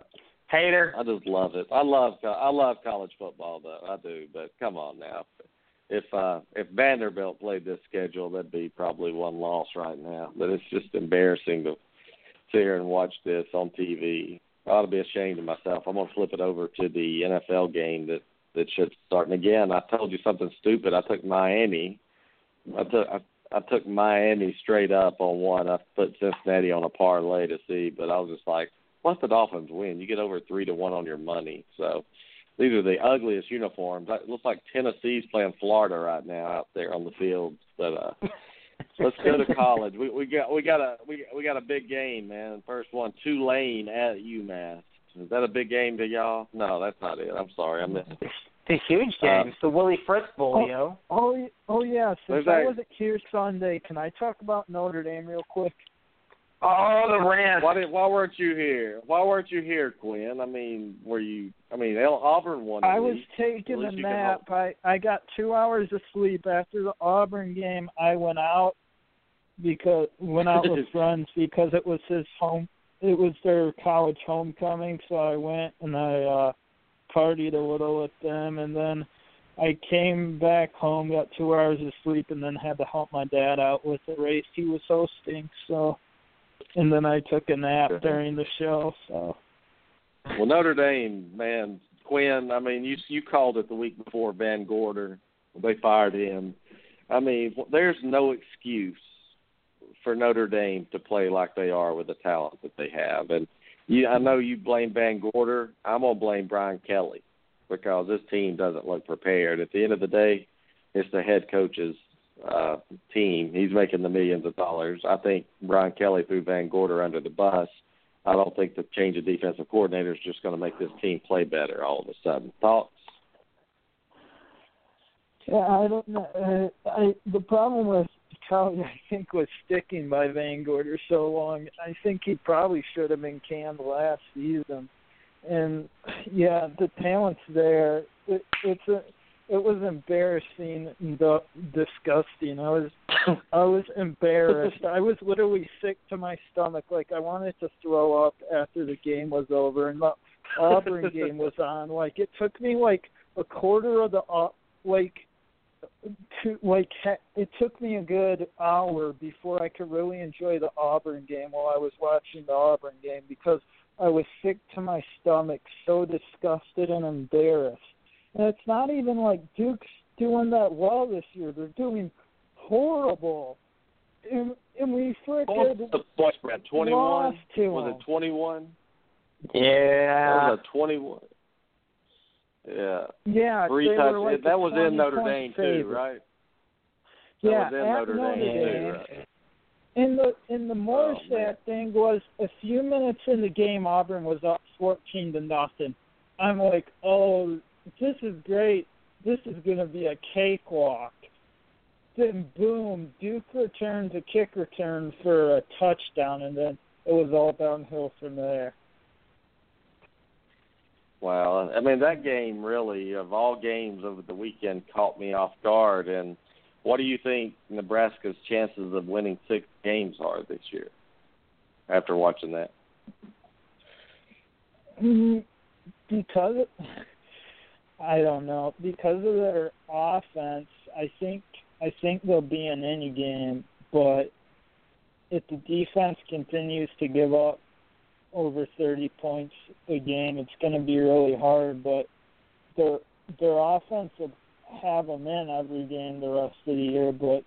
Hater. I just love it. I love I love college football though. I do, but come on now. If uh if Vanderbilt played this schedule, that'd be probably one loss right now. But it's just embarrassing to sit here and watch this on TV. I ought to be ashamed of myself. I'm gonna flip it over to the NFL game that that should start. And again, I told you something stupid. I took Miami. I took I, I took Miami straight up on one. I put Cincinnati on a parlay to see, but I was just like, let the Dolphins win. You get over three to one on your money. So these are the ugliest uniforms. It looks like Tennessee's playing Florida right now out there on the field. But uh let's go to college. We we got we got a we we got a big game, man. First one, Tulane at UMass. Is that a big game to y'all? No, that's not it. I'm sorry, I missed it. It's a huge game. it's the Willie Fritz Bowl, yo. Oh, y- oh yeah. Since There's I that- wasn't here Sunday, can I talk about Notre Dame real quick? Oh, the Rams. Why did why weren't you here? Why weren't you here, Quinn? I mean, were you? I mean, El- Auburn won. the I was week. taking a least you can nap. I I got two hours of sleep after the Auburn game. I went out, because went out with friends because it was his home it was their college homecoming so I went and I uh partied a little with them and then I came back home, got two hours of sleep and then had to help my dad out with the race he was hosting, so and then I took a nap uh-huh. during the show, so Well Notre Dame, man, Quinn, I mean you you called it the week before Van Gorder. They fired him. I mean, there's no excuse for Notre Dame to play like they are with the talent that they have. And you, I know you blame Van Gorder. I'm gonna blame Brian Kelly because this team doesn't look prepared. At the end of the day, it's the head coach's uh, team. He's making the millions of dollars. I think Brian Kelly threw Van Gorder under the bus. I don't think the change of defensive coordinator is just going to make this team play better all of a sudden. Thoughts? Yeah, I don't know. Uh, I the problem with Kelly, I think, was sticking by Van Gorder so long. I think he probably should have been canned last season. And yeah, the talent's there. It, it's a it was embarrassing and disgusting. I was I was embarrassed. I was literally sick to my stomach. Like I wanted to throw up after the game was over and the Auburn game was on. Like it took me like a quarter of the uh, like to like it took me a good hour before I could really enjoy the Auburn game while I was watching the Auburn game because I was sick to my stomach, so disgusted and embarrassed. And it's not even like Duke's doing that well this year. They're doing horrible. And, and we freaking the point spread? Twenty one. Was it twenty one? Yeah. Was it twenty one? Yeah. Yeah. Three touchdowns. Like that was in Notre Dame too, right? That yeah, was in Notre, Notre Dame, Dame. too, right? And the and the more oh, sad man. thing was a few minutes in the game Auburn was up fourteen to nothing. I'm like, oh, this is great. This is going to be a cakewalk. Then boom, Duke returns a kick return for a touchdown, and then it was all downhill from there. Wow, I mean that game really, of all games over the weekend, caught me off guard. And what do you think Nebraska's chances of winning six games are this year? After watching that, mm-hmm. because I don't know because of their offense, I think I think they'll be in any game, but if the defense continues to give up over 30 points a game, it's going to be really hard. But their their offense will have them in every game the rest of the year. But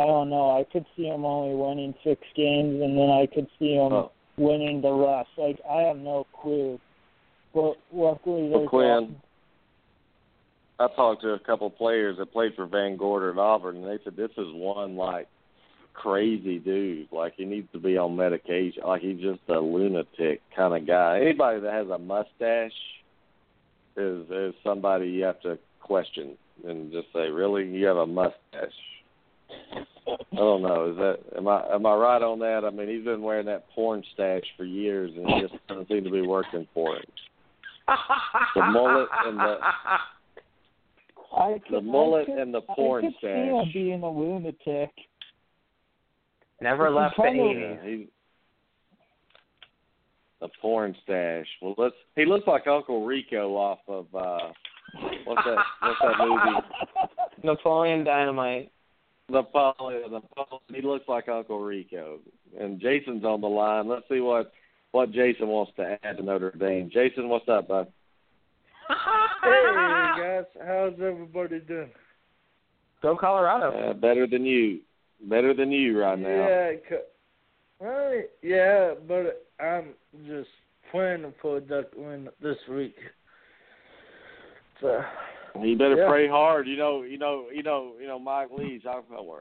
I don't know. I could see them only winning six games, and then I could see them oh. winning the rest. Like I have no clue. But luckily, well, there's Quinn, I talked to a couple of players that played for Van Gorder at Auburn, and they said this is one like crazy dude. Like he needs to be on medication. Like he's just a lunatic kind of guy. Anybody that has a mustache is is somebody you have to question and just say, really, you have a mustache. I don't know. Is that am I am I right on that? I mean, he's been wearing that porn stash for years, and it just doesn't seem to be working for him. The mullet and the I could, the mullet I could, and the porn I could stash. see him being a lunatic. Never It's left the funny. eighties. Yeah, he, the porn stash. Well, let's. He looks like Uncle Rico off of uh, what's that? What's that movie? Napoleon Dynamite. Napoleon. Napoleon. He looks like Uncle Rico. And Jason's on the line. Let's see what what Jason wants to add to Notre Dame. Jason, what's up, bud? Hey guys, how's everybody doing? Go Colorado. Uh, better than you. Better than you right now. Yeah, c- well, yeah, but I'm just planning for a duck win this week. So You better Yeah. pray hard. You know, you know, you know, you know. Mike Leach. I,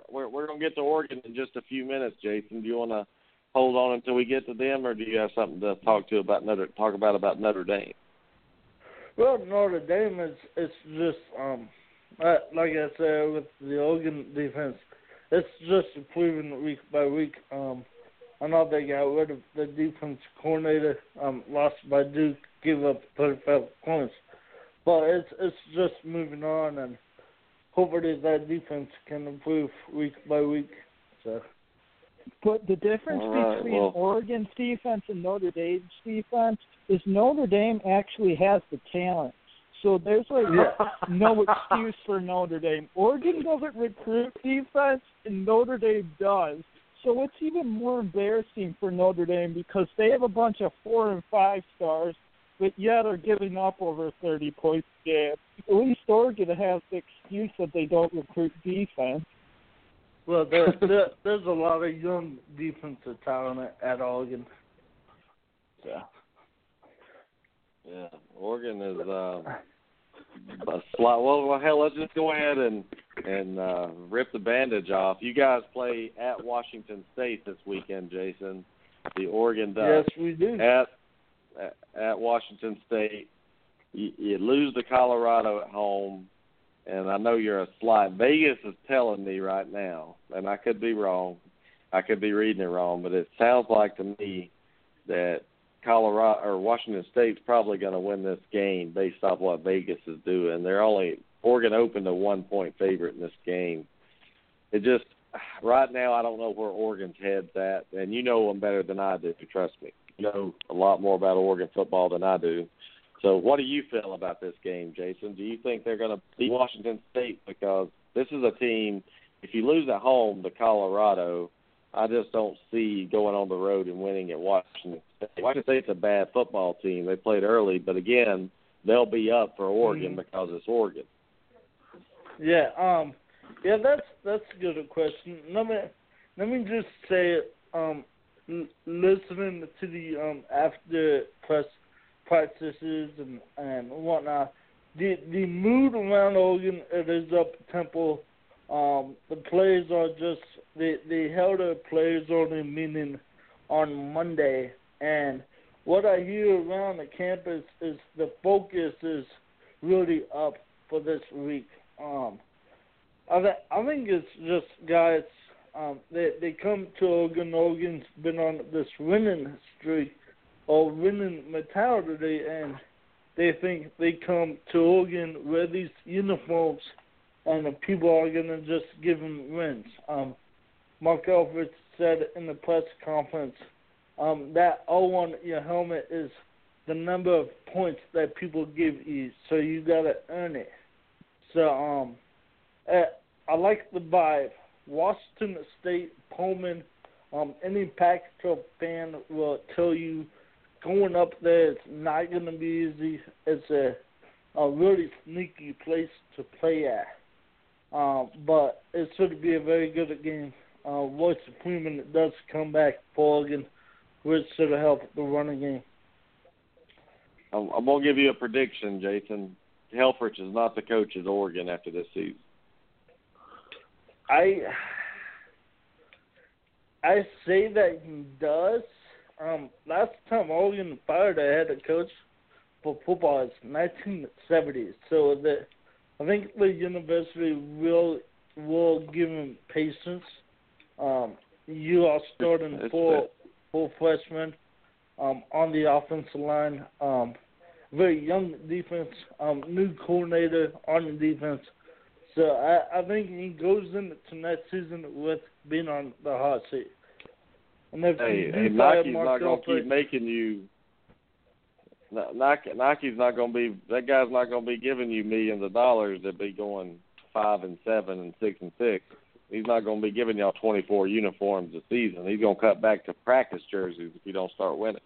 we're we're gonna get to Oregon in just a few minutes. Jason, do you want to hold on until we get to them, or do you have something to talk to about Notre talk about about Notre Dame? Well, Notre Dame is it's just um uh, like I said with the Oregon defense, it's just improving week by week. Um, I know they got rid of the defense coordinator, um, lost by Duke, give up 35 points, but it's it's just moving on, and hopefully that defense can improve week by week. So But the difference right, between well. Oregon's defense and Notre Dame's defense is Notre Dame actually has the talent. So there's like no excuse for Notre Dame. Oregon doesn't recruit defense, and Notre Dame does. So it's even more embarrassing for Notre Dame because they have a bunch of four and five stars, but yet are giving up over 30 points a game. At least Oregon has the excuse that they don't recruit defense. Well, there, there, there's a lot of young defensive talent at Oregon. Yeah. Yeah. Oregon is um a slot. Well, well, hell, let's just go ahead and and uh, rip the bandage off. You guys play at Washington State this weekend, Jason. The Oregon Ducks Yes, we do. at at- at Washington State. You, you lose to Colorado at home, and I know you're a slot. Vegas is telling me right now, and I could be wrong. I could be reading it wrong, but it sounds like to me that Colorado or Washington State's probably going to win this game based off what Vegas is doing. They're only Oregon opened a one point favorite in this game. It just right now I don't know where Oregon's head's at, and you know them better than I do. Trust me, you know a lot more about Oregon football than I do. So, what do you feel about this game, Jason? Do you think they're going to beat Washington State because this is a team? If you lose at home to Colorado, I just don't see going on the road and winning at Washington. Washington State's a bad football team. They played early, but again, they'll be up for Oregon Mhm. because it's Oregon. Yeah, um, yeah, that's that's a good question. Let me let me just say, um, l- listening to the um after press practices and and whatnot, the the mood around Oregon it is up tempo. Um, the players are just they they held a players only meeting on Monday, and what I hear around the campus is the focus is really up for this week. Um, I th- I think it's just guys. Um, they they come to Oregon. Oregon's been on this winning streak or winning mentality, and they think they come to Oregon wear these uniforms, and the people are gonna just give them wins. Um, Mark Helfrich said in the press conference um, that O on your helmet is the number of points that people give you, so you gotta earn it. So um, uh, I like the vibe. Washington State, Pullman, um, any Pac-12 fan will tell you going up there it's not gonna be easy. It's a a really sneaky place to play at. Um, but it should be a very good game. Uh, Royce Freeman does come back for Oregon, which should help the running game. I'm, I'm gonna give you a prediction, Jason. Helfrich is not the coach of Oregon after this season. I I say that he does. Um, last time Oregon fired a head coach for football is 1970s. So that I think the university will will give him patience. Um, you are starting It's four four freshmen um, on the offensive line. Um, very young defense. Um, new coordinator on the defense. So I, I think he goes into next season with being on the hot seat. And if Hey, hey Nike's not gonna Alfred- keep making you. Nike, Nike's not gonna be. That guy's not gonna be giving you millions of dollars to be going five and seven and six and six. He's not gonna be giving y'all twenty four uniforms a season. He's gonna cut back to practice jerseys if you don't start winning.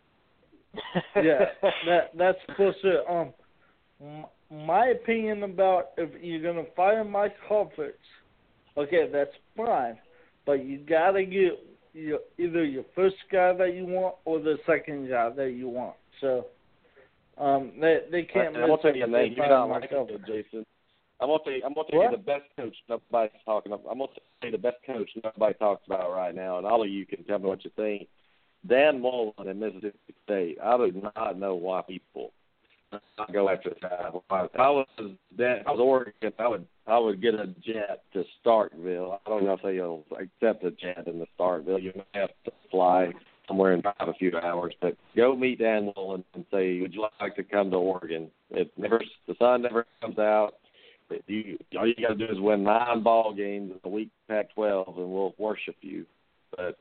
yeah, that that's sure. Um, m- my opinion about if you're gonna fire Mike Alford, okay, that's fine, but you gotta get your either your first guy that you want or the second guy that you want. So, um, they they can't. And I'm gonna tell you a name. You're not Mike like. Jason. I'm gonna you. I'm gonna tell you the best coach nobody's talking. About. I'm gonna you the best coach nobody talks about right now, and all of you can tell me what you think. Dan Mullen in Mississippi State. I do not know why people not go after that. If I was Dan, if I was Oregon, I would I would get a jet to Starkville. I don't know if they'll accept a jet in the Starkville. You may have to fly somewhere and drive a few hours, but go meet Dan Mullen and say, "Would you like to come to Oregon?" It never the sun never comes out. You all you got to do is win nine ball games in the week Pac-12, and we'll worship you. But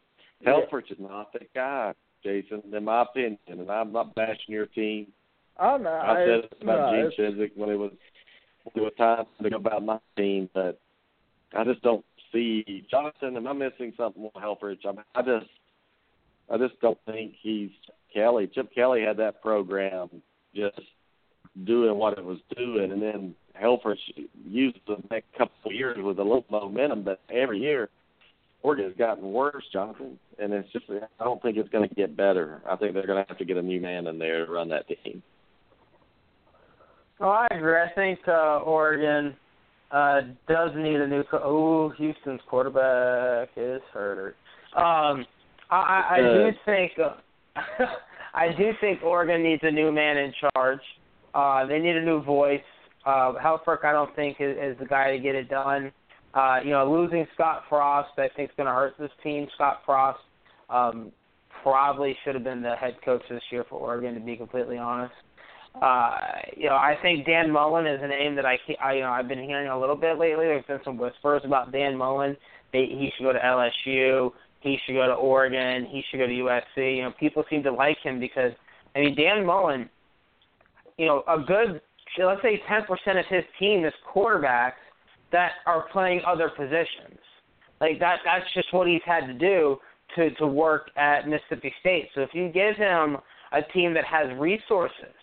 Helfrich is not that guy, Jason, in my opinion, and I'm not bashing your team. Oh, I'm not. I said it about no, Gene Chizik when it was when it was time to go about my team, but I just don't see Jonathan. Am I missing something with Helfrich? I, mean, I just, I just don't think he's Kelly. Chip Kelly had that program just doing what it was doing, and then Helfrich used the next couple of years with a little momentum, but every year Oregon's gotten worse, Jonathan, and it's just I don't think it's going to get better. I think they're going to have to get a new man in there to run that team. Oh, I agree. I think uh, Oregon uh, does need a new. Co- oh, Houston's quarterback is hurt. Um, I, I, I do think. Uh, I do think Oregon needs a new man in charge. Uh, they need a new voice. Uh, Helfrich, I don't think is, is the guy to get it done. Uh, you know, losing Scott Frost, I think is going to hurt this team. Scott Frost um, probably should have been the head coach this year for Oregon, to be completely honest. Uh, you know, I think Dan Mullen is a name that I, I, you know, I've been hearing a little bit lately. There's been some whispers about Dan Mullen. He should go to LSU. He should go to Oregon. He should go to USC. You know, people seem to like him because, I mean, Dan Mullen, you know, a good, let's say 10% of his team is quarterbacks that are playing other positions. Like that, that's just what he's had to do to to work at Mississippi State. So if you give him a team that has resources,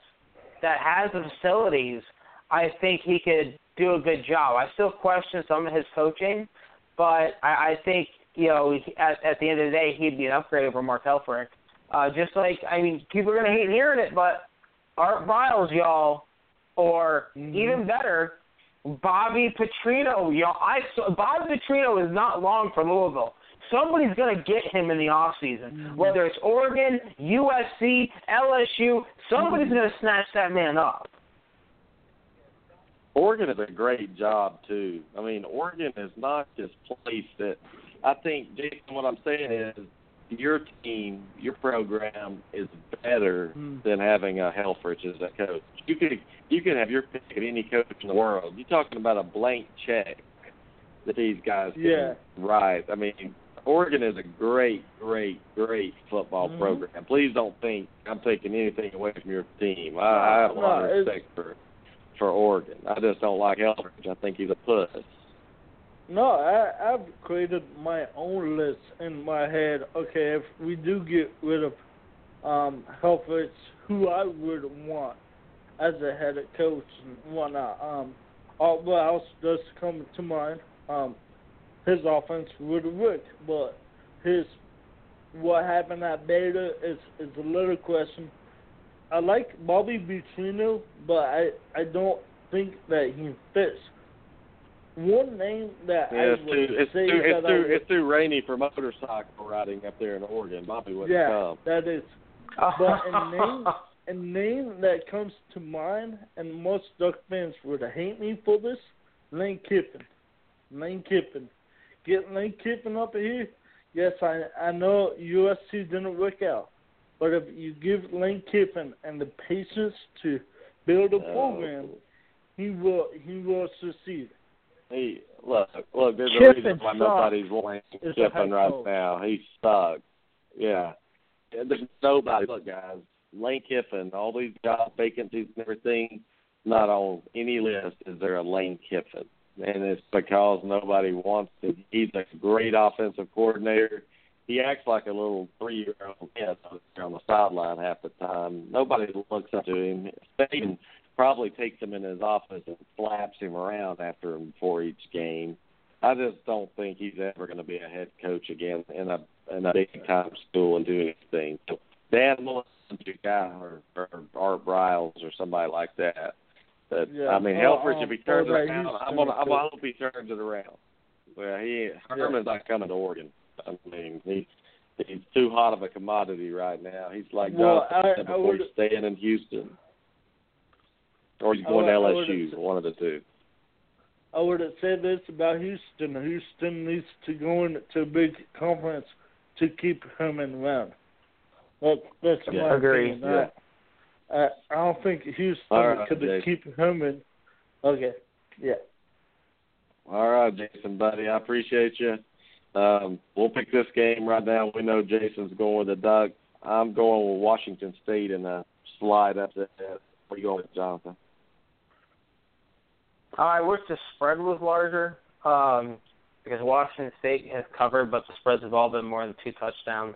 that has the facilities, I think he could do a good job. I still question some of his coaching, but I, I think you know at at the end of the day he'd be an upgrade over Mark Helfrich. Uh, just like I mean, people are gonna hate hearing it, but Art Briles, y'all, or Mhm. even better, Bobby Petrino, y'all. I saw, Bobby Petrino is not long for Louisville. Somebody's going to get him in the off season, Mhm. whether it's Oregon, USC, LSU. Somebody's going to snatch that man up. Oregon is a great job too. I mean, Oregon is not this place that I think, Jason. What I'm saying is, your team, your program is better Hmm. than having a Helfrich as a coach. You could you could have your pick of any coach in the world. You're talking about a blank check that these guys can Yeah. write. I mean, Oregon is a great, great, great football Mhm. program. Please don't think I'm taking anything away from your team. I, I have a lot No, of respect for for Oregon. I just don't like Helfrich. I think he's a puss. No, I, I've created my own list in my head. Okay, if we do get rid of um, Helfrich, who I would want as a head coach and whatnot. Um, Art Briles does come to mind. Um, his offense would work, but his what happened at Beta is is a little question. I like Bobby Petrino, but I I don't think that he fits. One name that Yeah, I it's would too it's say too it's that I too would- it's too rainy for motorcycle riding up there in Oregon. Bobby wouldn't yeah, come. that is. But a name, a name that comes to mind, and most Duck fans would hate me for this, Lane Kiffin. Lane Kiffin. Get Lane Kiffin up here. Yes, I I know USC didn't work out, but if you give Lane Kiffin and the patience to build a oh. program, Oh. he will he will succeed. He look look. There's a reason why nobody's wanting Kiffin right now. He sucks. Yeah. There's nobody. Look, guys. Lane Kiffin. All these job vacancies and everything. Not on any list is there a Lane Kiffin, and it's because nobody wants him. He's a great offensive coordinator. He acts like a little three-year-old kid on the sideline half the time. Nobody looks up to him. Saban probably takes him in his office and slaps him around after him before each game. I just don't think he's ever going to be a head coach again in a in a big time school and do anything. So Dan Mullen's a guy or, or Art Briles or somebody like that. But Yeah. I mean, Oh, Helfrich, um, if he turns oh, it around, I'm gonna, I'm gonna hope he turns it around. Well, he Herman's not coming to Oregon. I mean, he he's too hot of a commodity right now. He's like Well, Jonathan I- said I would- he's staying in Houston, or he's I going to would- I LSU. One of the two. I would have said this about Houston. Houston needs to go into a big conference to keep Herman around. That, that's Yeah. my Agree, opinion. yeah. I, I, I don't think Houston All right, could Jason. keep Herman. Okay, yeah. All right, Jason, buddy. I appreciate you. Um, we'll pick this game right now. We know Jason's going with the Ducks. I'm going with Washington State in a slide up there. Where are you going with, Jonathan? I wish the spread was larger um, because Washington State has covered, but the spreads have all been more than two touchdowns.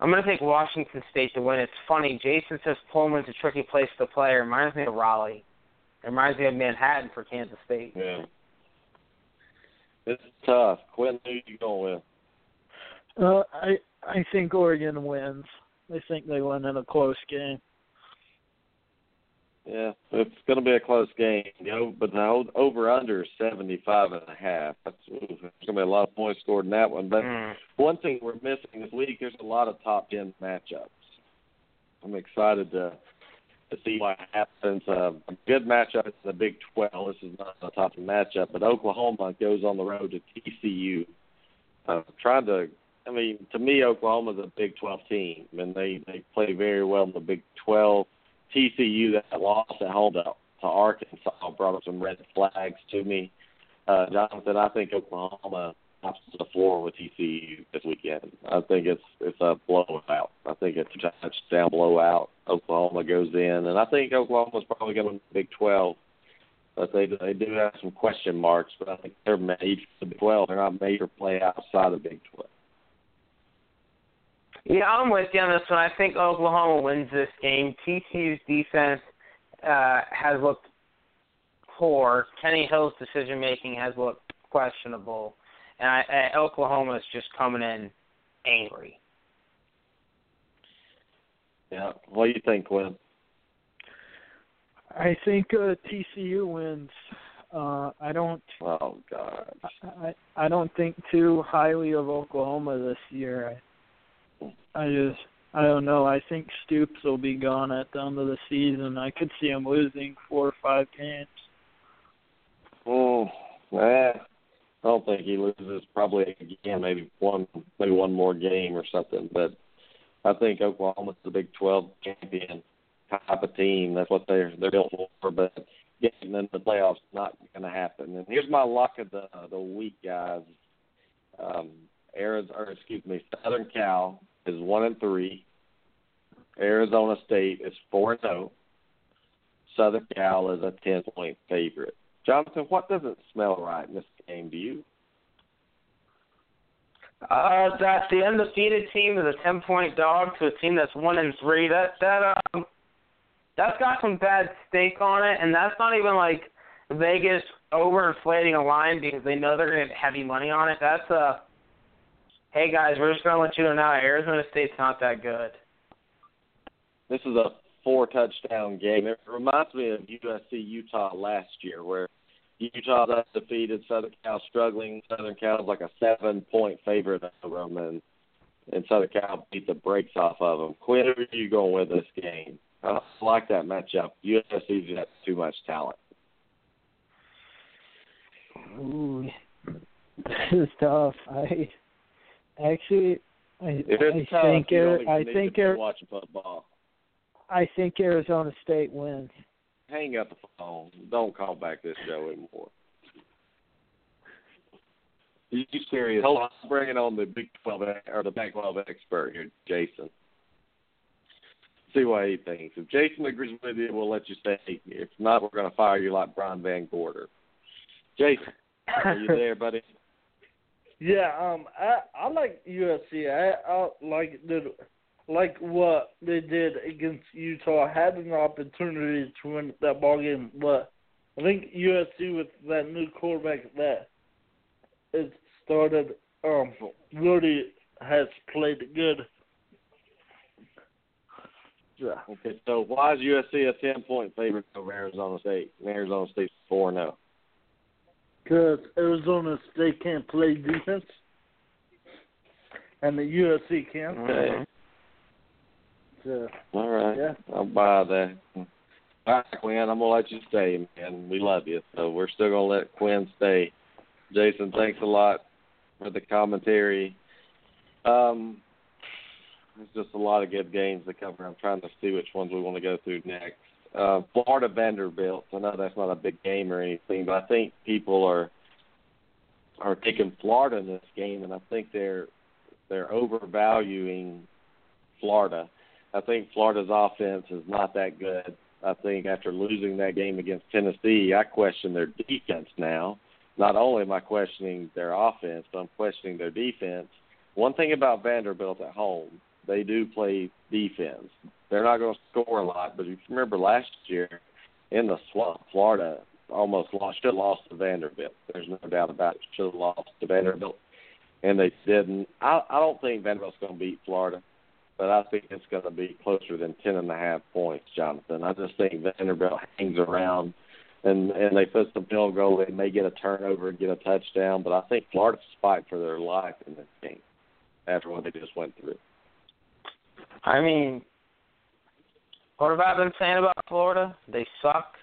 I'm going to take Washington State to win. It's funny. Jason says Pullman's a tricky place to play. It reminds me of Raleigh. It reminds me of Manhattan for Kansas State. Yeah. It's tough. Quinn, who you going with? Uh, I I think Oregon wins. I think they win in a close game. Yeah, it's going to be a close game. You know, but the over under is seventy five and a half. That's ooh, there's going to be a lot of points scored in that one. But Mm. one thing we're missing this week, there's a lot of top ten matchups. I'm excited to to see what happens. Uh, a good matchup in the Big 12. This is not a top matchup, but Oklahoma goes on the road to TCU. Uh, trying to, I mean, to me, Oklahoma's a Big 12 team, and they they play very well in the Big 12. TCU that lost at home to, to Arkansas brought up some red flags to me. Uh, Jonathan, I think Oklahoma tops the floor with TCU this weekend. I think it's it's a blowout. I think it's a touchdown blowout. Oklahoma goes in, and I think Oklahoma's probably going to the Big 12. But they they do have some question marks, but I think they're made for the Big 12. They're not made for play outside the Big 12. Yeah, I'm with you on this one. I think Oklahoma wins this game. TCU's defense uh, has looked poor. Kenny Hill's decision making has looked questionable, and I, uh, Oklahoma is just coming in angry. Yeah. What do you think, Quinn? I think uh, TCU wins. Uh, I don't. Oh God. I I don't think too highly of Oklahoma this year. I, I just I don't know. I think Stoops will be gone at the end of the season. I could see him losing four or five games. Oh, nah. I don't think he loses. Probably again, maybe one, maybe one more game or something. But I think Oklahoma's the Big 12 champion type of team. That's what they're they're built for. But getting in the playoffs not going to happen. And here's my luck of the the week, guys. Um, Arizona, or excuse me, Southern Cal is one and three. Arizona State is four and zero. Southern Cal is a ten point favorite. Jonathan, what doesn't smell right in this game? Do you? Uh, that the undefeated team is a ten point dog to a team that's one and three. That that um, that's got some bad stake on it, and that's not even like Vegas overinflating a line because they know they're gonna get heavy money on it. That's uh, hey guys, we're just gonna let you know now. Arizona State's not that good. This is a four touchdown game. It reminds me of USC Utah last year, where Utah's undefeated, Southern Cal struggling. Southern Cal's like a seven point favorite over them, and and Southern Cal beat the brakes off of them. Quinn, who are you going with this game? I like that matchup. USC's got too much talent. Ooh, this is tough. I actually, I, If I think you don't Ar- even I think to be watching football. I think Arizona State wins. Hang up the phone. Don't call back this show anymore. You serious? Hold on, I'm bringing on the Big Twelve or the Big Twelve expert here, Jason. See what he thinks. If Jason agrees with you, we'll let you stay. If not, we're going to fire you like Brian Van Gorder. Jason, are you there, buddy? Yeah, um, I I like USC. I I like the like what they did against Utah. I Had an opportunity to win that ball game, but I think USC with that new quarterback that it started um really has played good. Yeah. Okay, so why is USC a ten point favorite over Arizona State? And Arizona State's four zero. Because Arizona State can't play defense, and the USC can. Okay. So, All right. Yeah. I'll buy that. All right, Quinn, I'm gonna let you stay, man. We love you, so we're still gonna let Quinn stay. Jason, thanks a lot for the commentary. Um, there's just a lot of good games to cover. I'm trying to see which ones we want to go through next. Uh, Florida Vanderbilt. I know that's not a big game or anything, but I think people are are taking Florida in this game, and I think they're they're overvaluing Florida. I think Florida's offense is not that good. I think after losing that game against Tennessee, I question their defense now. Not only am I questioning their offense, but I'm questioning their defense. One thing about Vanderbilt at home, they do play defense. They're not going to score a lot, but if you remember last year in the swamp, Florida almost lost, should have lost to Vanderbilt. There's no doubt about it. Should have lost to Vanderbilt, and they didn't. I, I don't think Vanderbilt's going to beat Florida but I think it's going to be closer than ten and a half points, Jonathan. I just think Vanderbilt hangs around, and and they put some field goal. They may get a turnover and get a touchdown, but I think Florida's fight for their life in this game after what they just went through. I mean, what have I been saying about Florida? They suck.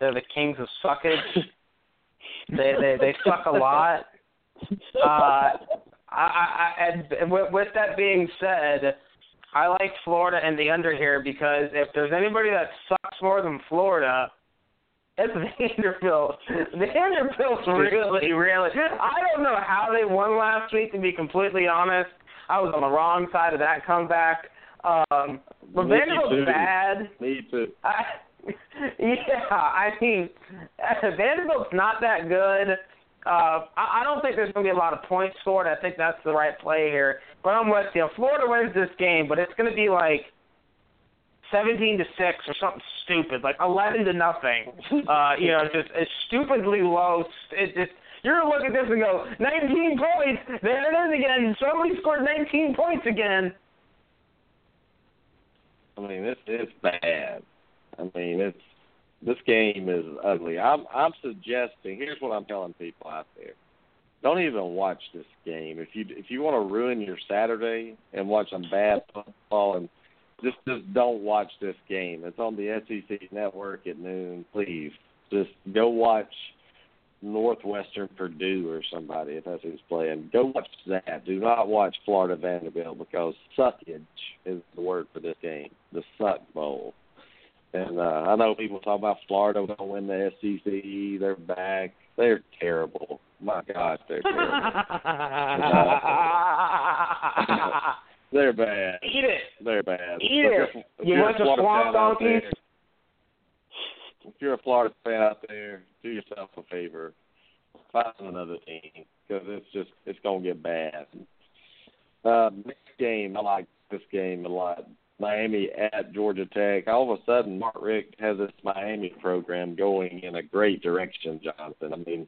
They're the kings of suckage. they they they suck a lot. Uh, I, I, I and with, with that being said, I like Florida and the under here because if there's anybody that sucks more than Florida, it's Vanderbilt. Vanderbilt's really, really. I don't know how they won last week. To be completely honest, I was on the wrong side of that comeback. Um, but Me Vanderbilt's too. bad. Me too. I, yeah, I mean, Vanderbilt's not that good. Uh, I, I don't think there's going to be a lot of points scored. I think that's the right play here. But I'm with you. Florida wins this game, but it's going to be like 17 to six or something stupid, like 11 to nothing. Uh, you know, just it's stupidly low. It just you're gonna look at this and go 19 points. There it is again. Somebody scored 19 points again. I mean, it's it's bad. I mean, it's this game is ugly. I'm I'm suggesting. Here's what I'm telling people out there: don't even watch this game. If you if you want to ruin your Saturday and watch some bad football, and just just don't watch this game. It's on the SEC network at noon. Please, just go watch Northwestern Purdue or somebody if that's who's playing. Go watch that. Do not watch Florida Vanderbilt because suckage is the word for this game. The suck bowl. And uh, I know people talk about Florida going to win the SEC. They're back. They're terrible. My God, they're terrible. they're bad. Eat it. They're bad. Eat it. you're- if You you're a want the swamp donkeys? If you're a Florida fan out there, do yourself a favor. Find another team because it's just it's gonna get bad. Uh, next game, I like this game a lot. Miami at Georgia Tech. All of a sudden, Mark Richt has this Miami program going in a great direction, Jonathan. I mean,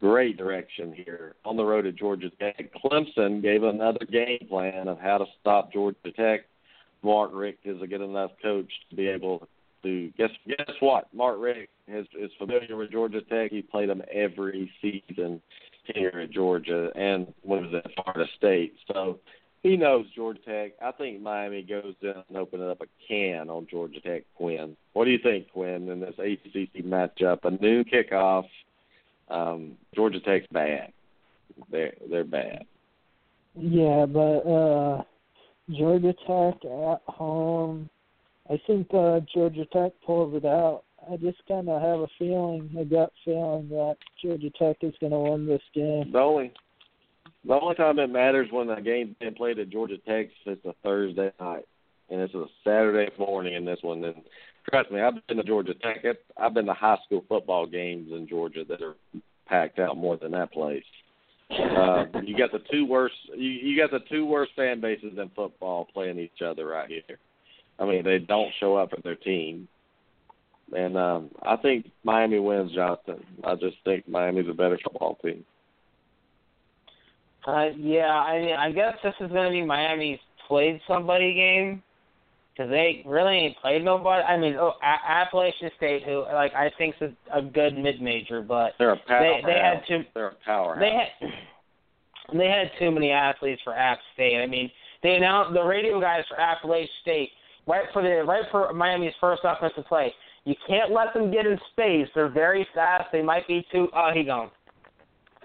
great direction here on the road to Georgia Tech. Clemson gave another game plan of how to stop Georgia Tech. Mark Richt is a good enough coach to be able to guess guess what? Mark Richt is is familiar with Georgia Tech. He played them every season here at Georgia and he was at Florida State. So he knows Georgia Tech. I think Miami goes down and opens up a can on Georgia Tech. Quinn, what do you think, Quinn, in this ACC matchup? A noon kickoff. Um, Georgia Tech's bad. They're they're bad. Yeah, but uh Georgia Tech at home. I think uh Georgia Tech pulls it out. I just kind of have a feeling, a gut feeling that Georgia Tech is going to win this game. The only the only time it matters when a game's being played at Georgia Tech is a Thursday night, and it's a Saturday morning in this one. And trust me, I've been to Georgia Tech. I've been to high school football games in Georgia that are packed out more than that place. Uh, you got the two worst. You, you got the two worst fan bases in football playing each other right here. I mean, they don't show up for their team, and um, I think Miami wins, Jonathan. I just think Miami's a better football team. Uh, yeah, I mean, I guess this is going to be Miami's played somebody game because they really ain't played nobody. I mean, oh, A- Appalachian State, who like I think's a, a good mid major, but They're a powerhouse. they had too They're a powerhouse. they had they had too many athletes for App State. I mean, they announced the radio guys for Appalachian State right for the right for Miami's first offensive play. You can't let them get in space. They're very fast. They might be too. Oh, he gone.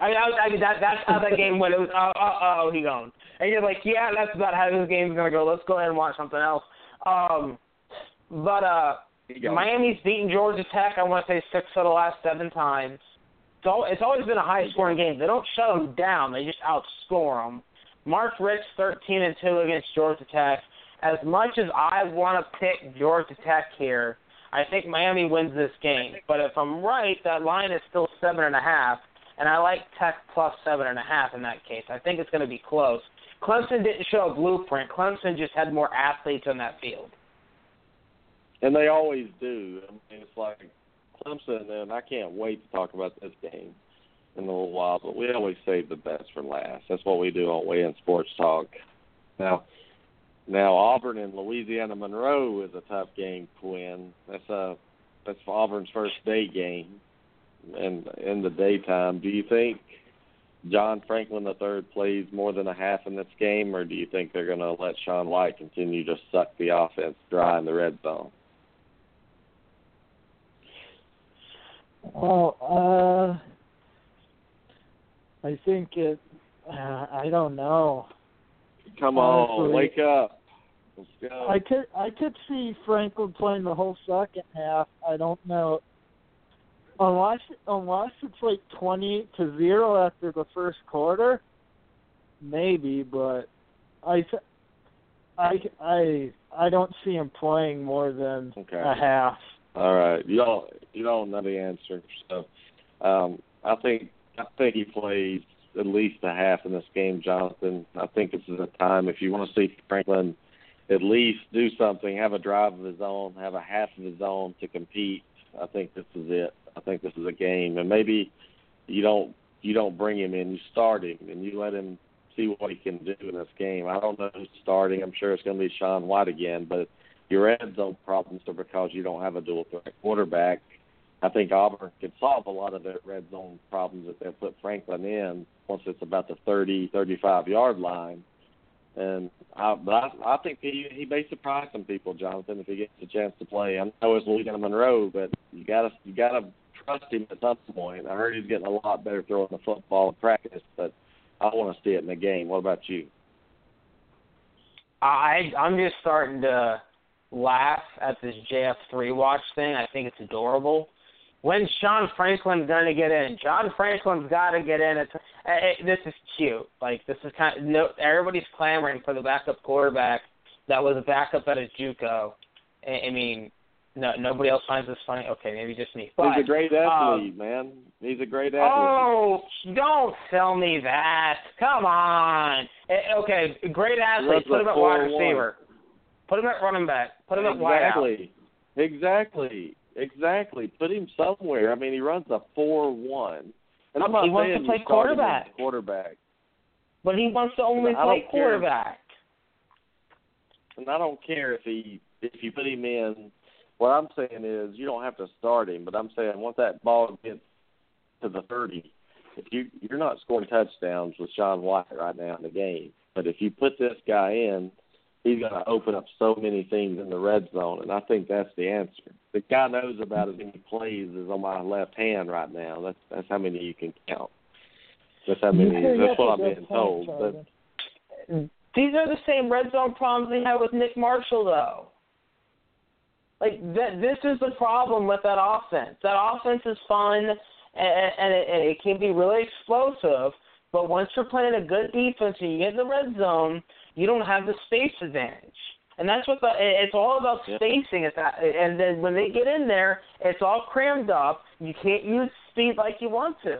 I mean, I, I mean that that's how that game went. It was oh oh oh he gone. And you're like, yeah, that's about how this game's gonna go. Let's go ahead and watch something else. Um, but uh, Miami's beaten Georgia Tech. I want to say six of the last seven times. it's always been a high scoring game. They don't shut them down; they just outscore them. Mark Richt, 13 and two against Georgia Tech. As much as I want to pick Georgia Tech here, I think Miami wins this game. But if I'm right, that line is still seven and a half, and I like Tech plus seven and a half in that case. I think it's going to be close. Clemson didn't show a blueprint. Clemson just had more athletes on that field. And they always do. I mean, it's like Clemson, and I can't wait to talk about this game in a little while. But we always save the best for last. That's what we do on Weigh In Sports Talk. Now, now Auburn and Louisiana Monroe is a tough game, Quinn. That's a that's Auburn's first day game, and in the daytime. Do you think John Franklin III plays more than a half in this game, or do you think they're going to let Sean White continue to suck the offense dry in the red zone? Well, uh, I think it. Uh, I don't know. Come on, wake up. Let's go. I could I could see Franklin playing the whole second half. I don't know unless unless it's like twenty to zero after the first quarter, maybe. But I, I, I, I don't see him playing more than okay. a half. All right, you don't you don't know the answer, so um, I think I think he plays at least a half in this game, Jonathan. I think this is a time if you want to see Franklin at least do something, have a drive of his own, have a half of his own to compete. I think this is it. I think this is a game, and maybe you don't you don't bring him in, you start him, and you let him see what he can do in this game. I don't know who's starting. I'm sure it's going to be Sean White again, but your red zone problems are because you don't have a dual threat quarterback. I think Auburn could solve a lot of their red zone problems if they put Franklin in once it's about the 30, 35 yard line. And I, but I, I think he he may surprise some people, Jonathan, if he gets a chance to play. I know it's Louisiana Monroe, but you gotta you gotta trust him at some point. I heard he's getting a lot better throwing the football in practice, but I want to see it in the game. What about you? I I'm just starting to laugh at this JF3 watch thing. I think it's adorable. When's Sean Franklin gonna get in? John Franklin's got to get in. It's, it, this is cute. Like this is kind of no. Everybody's clamoring for the backup quarterback that was a backup at a JUCO. I, I mean, no, nobody else finds this funny. Okay, maybe just me. But, He's a great athlete, um, man. He's a great athlete. Oh, don't tell me that. Come on. Eh, okay, great athlete. Put him at wide receiver. Put him at running back. Put him exactly. at wide out. Exactly. Exactly. Put him somewhere. I mean, he runs a four-one. And I'm not he wants to play quarterback. Quarterback. But he wants to only play quarterback. Care. And I don't care if he if you put him in what I'm saying is you don't have to start him, but I'm saying once that ball gets to the 30, if you you're not scoring touchdowns with Sean White right now in the game, but if you put this guy in, he's going to open up so many things in the red zone, and I think that's the answer. The guy knows about as many plays as on my left hand right now. That's that's how many you can count. That's how many. That's what I'm being told. But these are the same red zone problems they had with Nick Marshall, though. Like that, this is the problem with that offense. That offense is fun and, and, it, and it can be really explosive. But once you're playing a good defense and you get in the red zone, you don't have the space advantage. And that's what the, it's all about spacing. It's that, and then when they get in there, it's all crammed up. You can't use speed like you want to.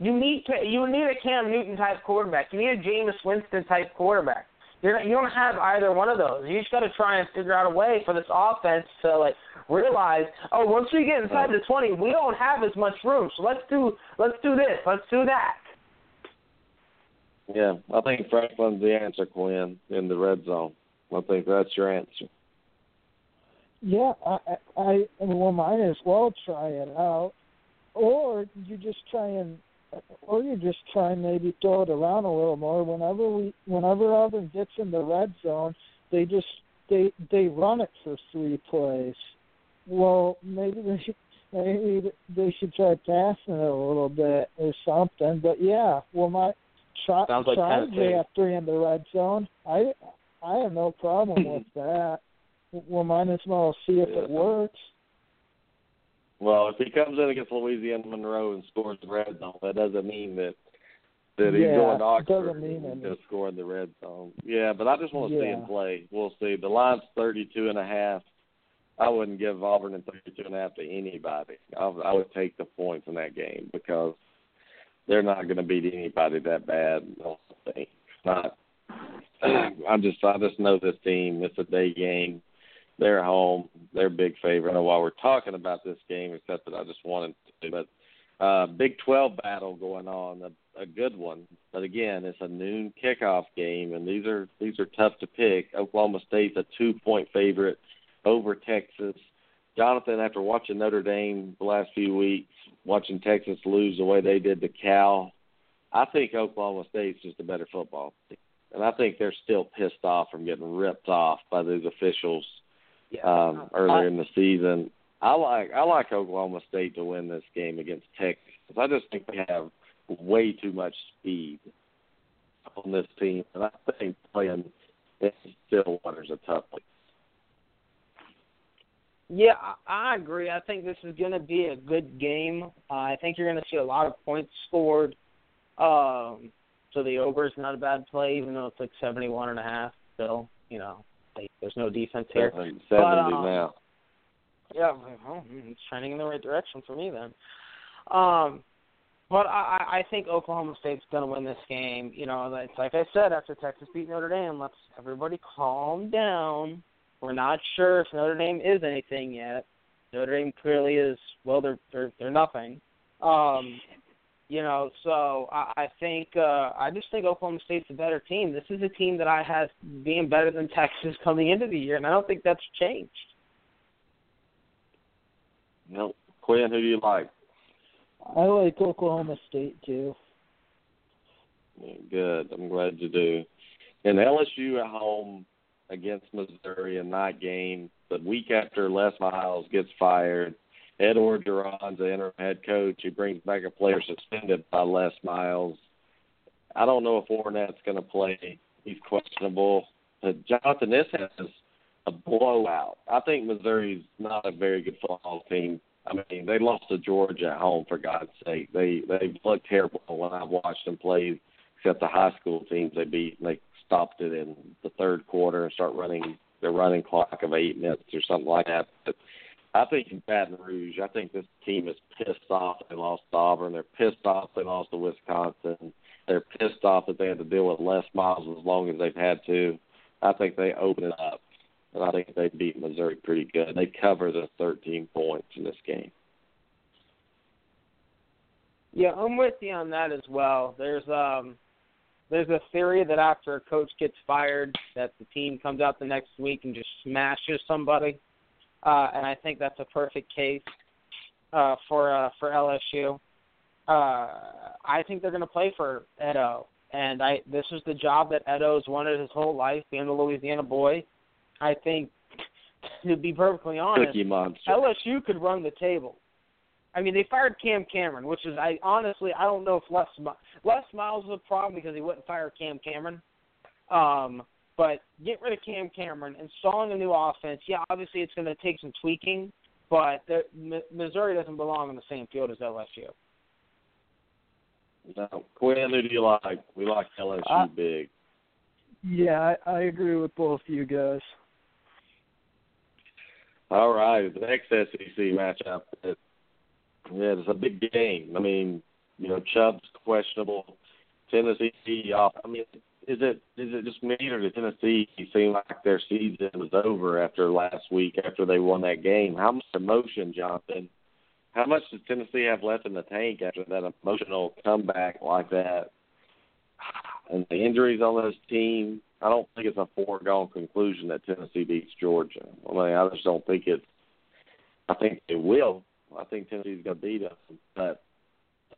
You need you need a Cam Newton type quarterback. You need a Jameis Winston type quarterback. You're not, you don't have either one of those. You just got to try and figure out a way for this offense to like realize, oh, once we get inside the 20, we don't have as much room. So let's do let's do this, let's do that. Yeah, I think Franklin's the answer, Quinn, in the red zone. I think that's your answer. Yeah, I, I, well, might as well try it out, or you just try and or you just try and maybe throw it around a little more. Whenever we, whenever Auburn gets in the red zone, they just they they run it for three plays. Well, maybe they should maybe they should try passing it a little bit or something. But yeah, well, my try Sounds like try JF three in the red zone. I I have no problem with that. Well, might as well see if it works. Well, if he comes in against Louisiana Monroe and scores the red zone, that doesn't mean that that he's yeah, going to Oxford and anything. just scoring the red zone. Yeah, but I just want to see him play. We'll see. The line's thirty-two and a half. I wouldn't give Auburn and thirty-two and a half to anybody. I, I would take the points in that game because they're not going to beat anybody that bad. I don't think. Not. I just I just know this team. It's a day game. They're home. They're big favorite. Know why we're talking about this game, except that I just wanted to. But uh, Big 12 battle going on, a, a good one. But again, it's a noon kickoff game, and these are these are tough to pick. Oklahoma State's a two-point favorite over Texas. Jonathan, after watching Notre Dame the last few weeks, watching Texas lose the way they did to Cal, I think Oklahoma State's just a better football team. And I think they're still pissed off from getting ripped off by those officials Yeah. um, earlier in the season. I like I like Oklahoma State to win this game against Texas. Because I just think they have way too much speed on this team, and I think playing in Stillwater's a tough place. Yeah, I agree. I think this is going to be a good game. Uh, I think you're going to see a lot of points scored. Um, so the over is not a bad play, even though it's like seventy-one and a half. Still, you know, like, there's no defense here. Seventy But, uh, now. Yeah, well, it's trending in the right direction for me then. Um, but I, I I think Oklahoma State's going to win this game. You know, it's like I said after Texas beat Notre Dame. Let's everybody calm down. We're not sure if Notre Dame is anything yet. Notre Dame clearly is. Well, they're they're they're nothing. Um, you know, so I, I think uh, I just think Oklahoma State's a better team. This is a team that I had being better than Texas coming into the year, and I don't think that's changed. No, Quinn, who do you like? I like Oklahoma State too. Good. I'm glad you do. And LSU at home against Missouri, a night game. The week after Les Miles gets fired, Ed Orgeron's the interim head coach. He brings back a player suspended by Les Miles. I don't know if Fournette's going to play. He's questionable. But Jonathan, this has a blowout. I think Missouri's not a very good football team. I mean, they lost to Georgia at home for God's sake. They they looked terrible when I've watched them play. Except the high school teams they beat, and they stopped it in the third quarter and start running their running clock of eight minutes or something like that. But I think in Baton Rouge, I think this team is pissed off they lost to Auburn. They're pissed off they lost to Wisconsin. They're pissed off that they had to deal with Les Miles as long as they've had to. I think they open it up, and I think they beat Missouri pretty good. They cover the 13 points in this game. Yeah, I'm with you on that as well. There's um there's a theory that after a coach gets fired that the team comes out the next week and just smashes somebody. Uh and I think that's a perfect case uh for uh for LSU. Uh I think they're gonna play for Edo. And I this is the job that Edo's wanted his whole life, being a Louisiana boy. I think to be perfectly honest. LSU could run the table. I mean, they fired Cam Cameron, which is I honestly I don't know if Les Mi- Les Miles was a problem because he wouldn't fire Cam Cameron. Um, but get rid of Cam Cameron, installing a new offense. Yeah, obviously it's going to take some tweaking, but the, M- Missouri doesn't belong on the same field as LSU. No. Quinn, who do you like? We like LSU Uh, big. Yeah, I, I agree with both you guys. All right, the next SEC matchup. It, yeah, it's a big game. I mean, you know, Chubb's questionable. Tennessee off. I mean, is it is it just me or did Tennessee seem like their season was over after last week after they won that game? How much emotion, Jonathan? How much does Tennessee have left in the tank after that emotional comeback like that? And the injuries on this team, I don't think it's a foregone conclusion that Tennessee beats Georgia. I mean, I just don't think it's. I think they will. I think Tennessee's going to beat them, but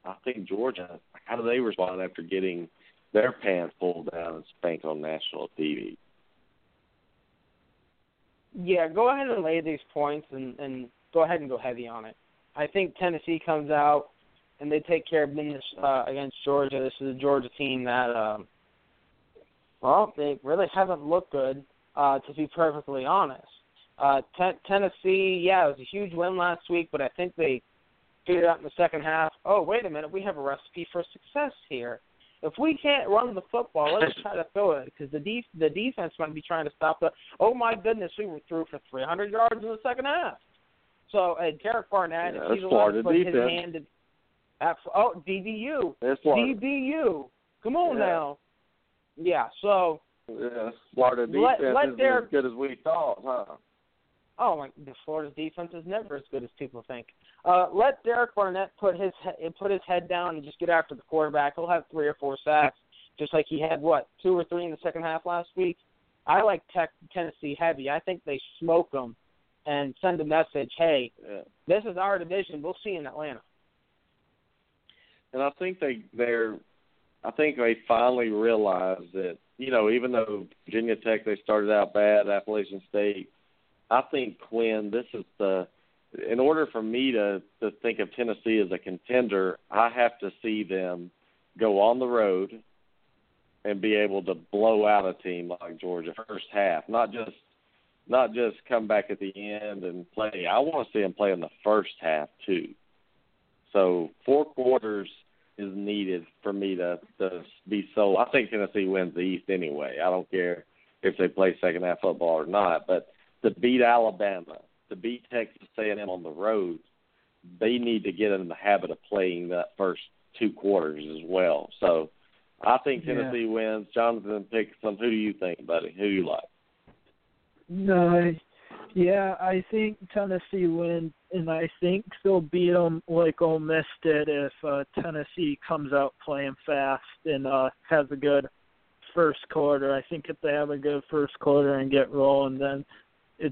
I think Georgia. How do they respond after getting their pants pulled down and spanked on national TV? Yeah, go ahead and lay these points and, and go ahead and go heavy on it. I think Tennessee comes out and they take care of business uh, against Georgia. This is a Georgia team that, um, well, they really haven't looked good, uh, to be perfectly honest. Uh, t- Tennessee, yeah, it was a huge win last week, but I think they figured out in the second half. Oh, wait a minute, we have a recipe for success here. If we can't run the football, let's try to throw it because the def- the defense might be trying to stop the. Oh my goodness, we were through for 300 yards in the second half. So uh, Derek Barnett, Yeah, if he's allowed to put his hand in, at, oh DBU, That's DBU, come on Yeah. now. Yeah, so Yeah, Florida defense let isn't their- as good as we thought, huh? Oh, my, the Florida's defense is never as good as people think. Uh, let Derek Barnett put his he- put his head down and just get after the quarterback. He'll have three or four sacks, just like he had what two or three in the second half last week. I like tech, Tennessee heavy. I think they smoke them and send a message. Hey, Yeah. this is our division. We'll see you in Atlanta. And I think they they're I think they finally realized that, you know, even though Virginia Tech they started out bad, Appalachian State, I think Quinn, this is the in order for me to to think of Tennessee as a contender, I have to see them go on the road and be able to blow out a team like Georgia first half, not just not just come back at the end and play. I want to see them play in the first half too. So four quarters is needed for me to to be so. I think Tennessee wins the East anyway. I don't care if they play second half football or not. But to beat Alabama, to beat Texas A&M on the road, they need to get in the habit of playing that first two quarters as well. So I think Yeah. Tennessee wins. Jonathan picks them. Who do you think, buddy? Who do you like? No, yeah, I think Tennessee wins, and I think they'll beat them like Ole Miss did if uh, Tennessee comes out playing fast and uh, has a good first quarter. I think if they have a good first quarter and get rolling, then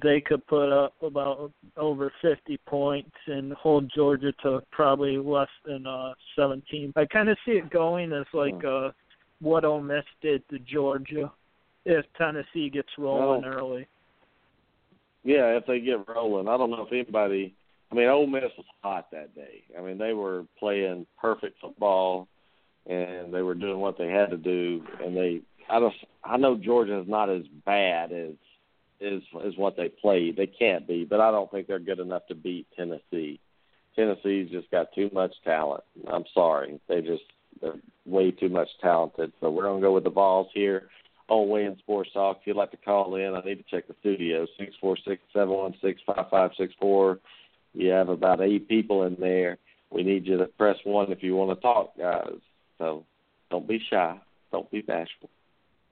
they could put up about over 50 points and hold Georgia to probably less than uh 17. I kind of see it going as like uh what Ole Miss did to Georgia if Tennessee gets rolling Well, early. Yeah, if they get rolling. I don't know if anybody. I mean, Ole Miss was hot that day. I mean, they were playing perfect football, and they were doing what they had to do. And they, I don't, I know Georgia is not as bad as is is what they played. They can't be, but I don't think they're good enough to beat Tennessee. Tennessee's just got too much talent. I'm sorry, they just they're way too much talented. So we're gonna go with the Vols here on Wayne Sports Talk. If you'd like to call in, I need to check the studio six four six seven one six five five six four. You have about eight people in there. We need you to press one if you want to talk, guys. So don't be shy. Don't be bashful.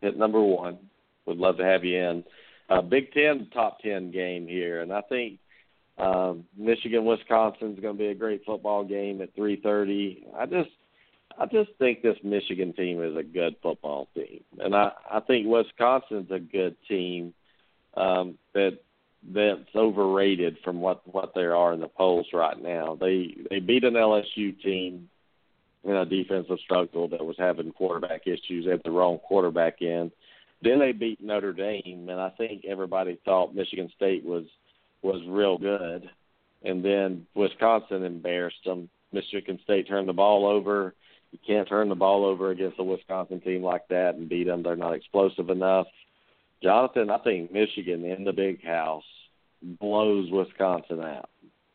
Hit number one. We'd love to have you in. Uh, Big Ten top ten game here, and I think um, Michigan Wisconsin is going to be a great football game at three thirty. I just I just think this Michigan team is a good football team, and I I think Wisconsin's a good team um, that that's overrated from what what they are in the polls right now. They they beat an LSU team in a defensive struggle that was having quarterback issues. Had the wrong quarterback in. Then they beat Notre Dame, and I think everybody thought Michigan State was was real good, and then Wisconsin embarrassed them. Michigan State turned the ball over. You can't turn the ball over against a Wisconsin team like that and beat them. They're not explosive enough. Jonathan, I think Michigan in the big house blows Wisconsin out.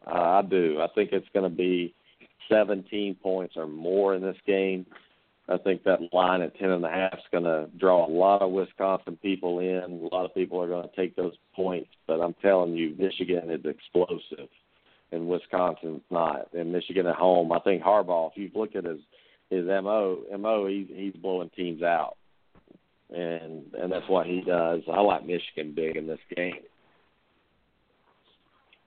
Uh, I do. I think it's going to be 17 points or more in this game. I think that line at ten and a half is going to draw a lot of Wisconsin people in. A lot of people are going to take those points, but I'm telling you, Michigan is explosive, and Wisconsin's not. And Michigan at home, I think Harbaugh. If you look at his his mo mo, he's he's blowing teams out, and and that's what he does. I like Michigan big in this game.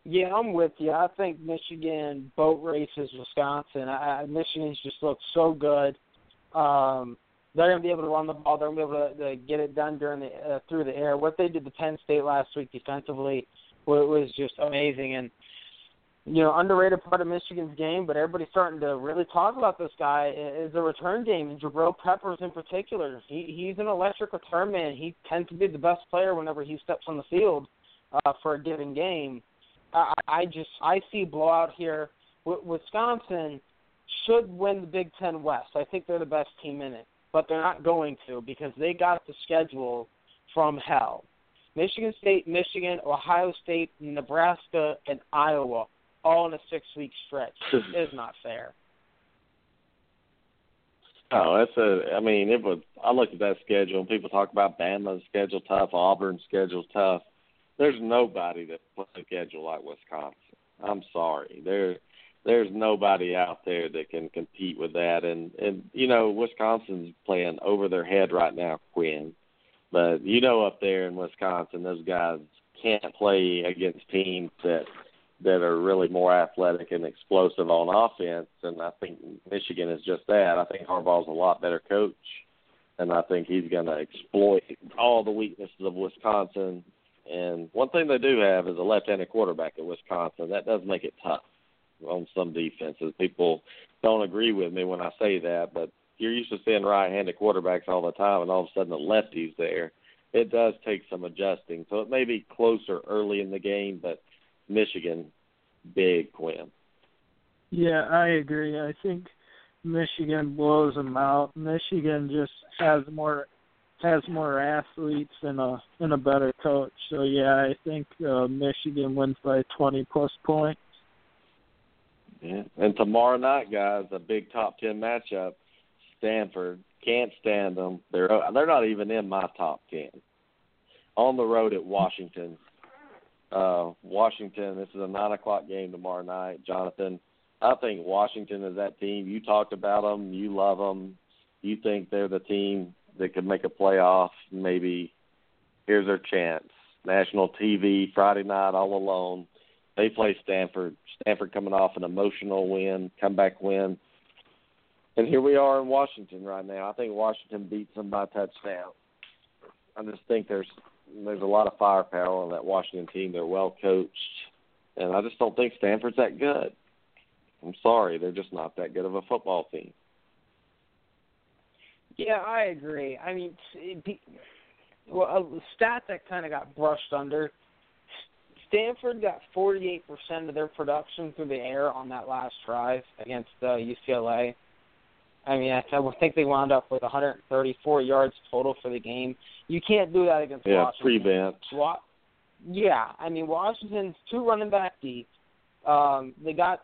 Yeah, I'm with you. I think Michigan boat races Wisconsin. I, Michigan's just looked so good. Um, they're going to be able to run the ball. They're going to be able to, to get it done during the uh, through the air. What they did to Penn State last week defensively was, was just amazing. And you know, underrated part of Michigan's game, but everybody's starting to really talk about this guy is the return game, and Jabril Peppers in particular. He he's an electric return man. He tends to be the best player whenever he steps on the field uh, for a given game. I, I just I see blowout here. W- Wisconsin should win the Big Ten West. I think they're the best team in it, but they're not going to because they got the schedule from hell. Michigan State, Michigan, Ohio State, Nebraska, and Iowa all in a six week stretch. is not fair. Oh, that's a. I mean, it was. I looked at that schedule, and people talk about Bama's schedule tough, Auburn's schedule tough. There's nobody that plays a schedule like Wisconsin. I'm sorry, there, there's nobody out there that can compete with that. And and you know, Wisconsin's playing over their head right now, Quinn. But you know, up there in Wisconsin, those guys can't play against teams that that are really more athletic and explosive on offense. And I think Michigan is just that. I think Harbaugh's a lot better coach, and I think he's going to exploit all the weaknesses of Wisconsin. And one thing they do have is a left-handed quarterback at Wisconsin. That does make it tough on some defenses. People don't agree with me when I say that, but you're used to seeing right-handed quarterbacks all the time, and all of a sudden the lefty's there. It does take some adjusting. So it may be closer early in the game, but Michigan big Quinn. Yeah, I agree. I think Michigan blows them out. Michigan just has more has more athletes and a and a better coach. So yeah, I think uh, Michigan wins by 20 plus points. Yeah, and tomorrow night, guys, a big top 10 matchup. Stanford can't stand them. They're they're not even in my top 10. On the road at Washington, uh, Washington. This is a nine o'clock game tomorrow night, Jonathan. I think Washington is that team. You talked about them. You love them. You think they're the team that could make a playoff. Maybe here's their chance. National TV Friday night, all alone. They play Stanford. Stanford coming off an emotional win, comeback win. And here we are in Washington right now. I think Washington beats them by touchdown. I just think there's there's a lot of firepower on that Washington team. They're well coached, and I just don't think Stanford's that good. I'm sorry, they're just not that good of a football team. Yeah, I agree. I mean, well, a stat that kind of got brushed under. Stanford got 48% of their production through the air on that last drive against uh, UCLA. I mean, I, I think they wound up with 134 yards total for the game. You can't do that against yeah, Washington. prevent. Wa- yeah, I mean Washington's two running back deep. Um, they got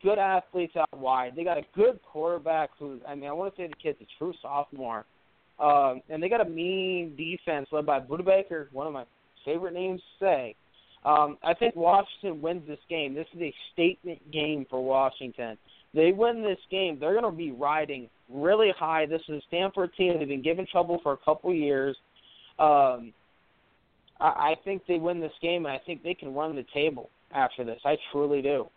good athletes out wide. They got a good quarterback who, I mean, I want to say the kid's a true sophomore. Um, and they got a mean defense led by Budda Baker, one of my favorite names to say. Um, I think Washington wins this game. This is a statement game for Washington. They win this game, they're going to be riding really high. This is a Stanford team. They've been given trouble for a couple years. Um, I, I think they win this game, and I think they can run the table after this. I truly do.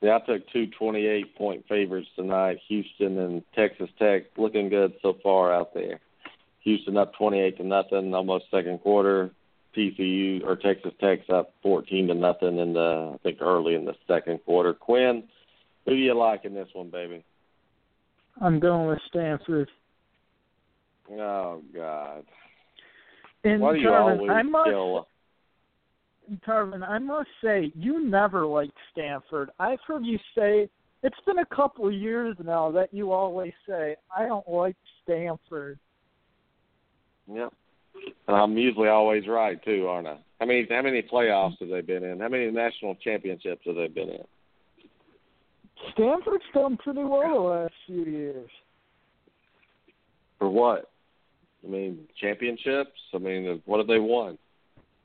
Yeah, I took two 28 point favorites tonight. Houston and Texas Tech looking good so far out there. Houston up 28 to nothing, almost second quarter. TCU or Texas Tech's up 14 to nothing in the I think early in the second quarter. Quinn, who do you like in this one, baby? I'm going with Stanford. Oh God. And Why do you Tarvin, always I must, kill? Tarvin, I must say, you never liked Stanford. I've heard you say it's been a couple of years now that you always say I don't like Stanford. Yep. And I'm usually always right too, aren't I? How many how many playoffs have they been in? How many national championships have they been in? Stanford's done pretty well the last few years. For what? I mean, championships. I mean, uh, what have they won?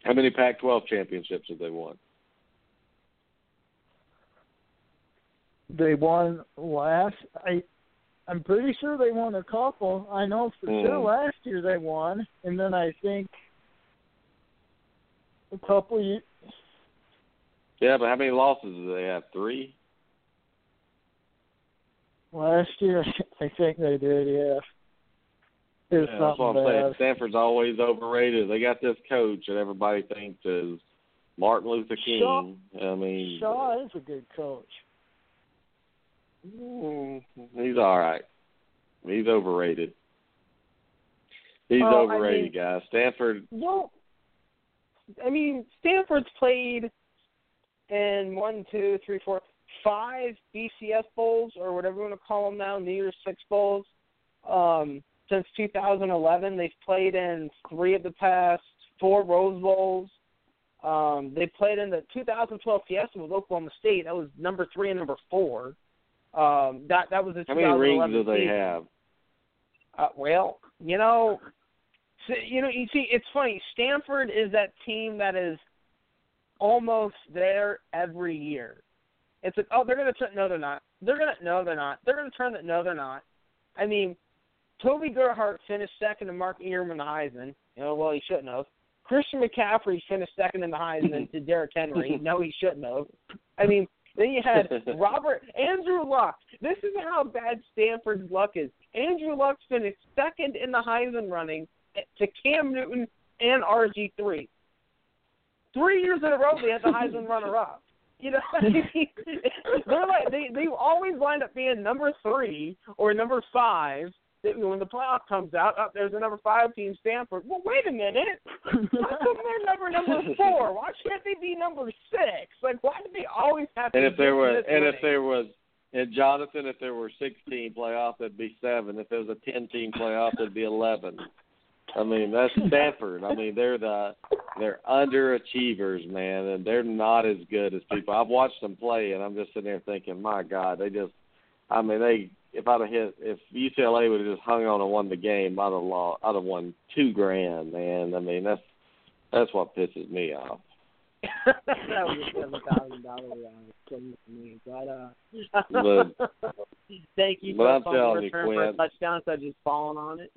How many Pac-12 championships have they won? They won last. I I'm pretty sure they won a couple. I know for Mm. sure last year they won, and then I think a couple years. Yeah, but how many losses do they have? Three. Last year, I think they did. Yeah. It Yeah, that's what I'm saying. bad. Stanford's always overrated. They got this coach that everybody thinks is Martin Luther Shaw- King. I mean, Shaw is a good coach. Mm, he's all right. He's overrated. He's I overrated, mean- guys. Stanford. Well, I mean, Stanford's played in one, two, three, four, five BCS bowls or whatever you want to call them now, New Year's Six bowls. Um, since 2011. They've played in three of the past four Rose Bowls. Um, they played in the 2012 Fiesta with Oklahoma State. That was number three and number four. Um, that that was the How many rings do they season. have? Uh, well, you know, so, you know, you see, it's funny. Stanford is that team that is almost there every year. It's like, oh, they're gonna turn. No, they're not. They're gonna. No, they're not. They're gonna turn that. No, they're not. I mean, Toby Gerhart finished second to Mark Ingram in the Heisman. You know, well, he shouldn't have. Christian McCaffrey finished second in the Heisman to Derrick Henry. No, he shouldn't have. I mean, then you had Robert Andrew Luck. This is how bad Stanford's luck is. Andrew Luck finished second in the Heisman running to Cam Newton and RG three. Three years in a row they had the Heisman runner up. You know, they're like they they always wind up being number three or number five. When the playoff comes out, up there's a number five team, Stanford. Well, wait a minute. How come they're number number four? Why can't they be number six? Like, why do they always have to? And if there was, and winning? if there was, and Jonathan, if there were 16 playoffs, it'd be seven. If there was a 10 team playoff, it'd be 11. I mean, that's Stanford. I mean, they're the they're underachievers, man, and they're not as good as people. I've watched them play, and I'm just sitting there thinking, my God, they just. I mean, they. If I'd have hit, if UCLA would have just hung on and won the game, I'd have lost. I'd have won two grand, man. I mean, that's that's what pisses me off. that was a seven thousand dollar me, but uh, But- thank you for I'm telling you, return for a Quinn. touchdown. So I just falling on it.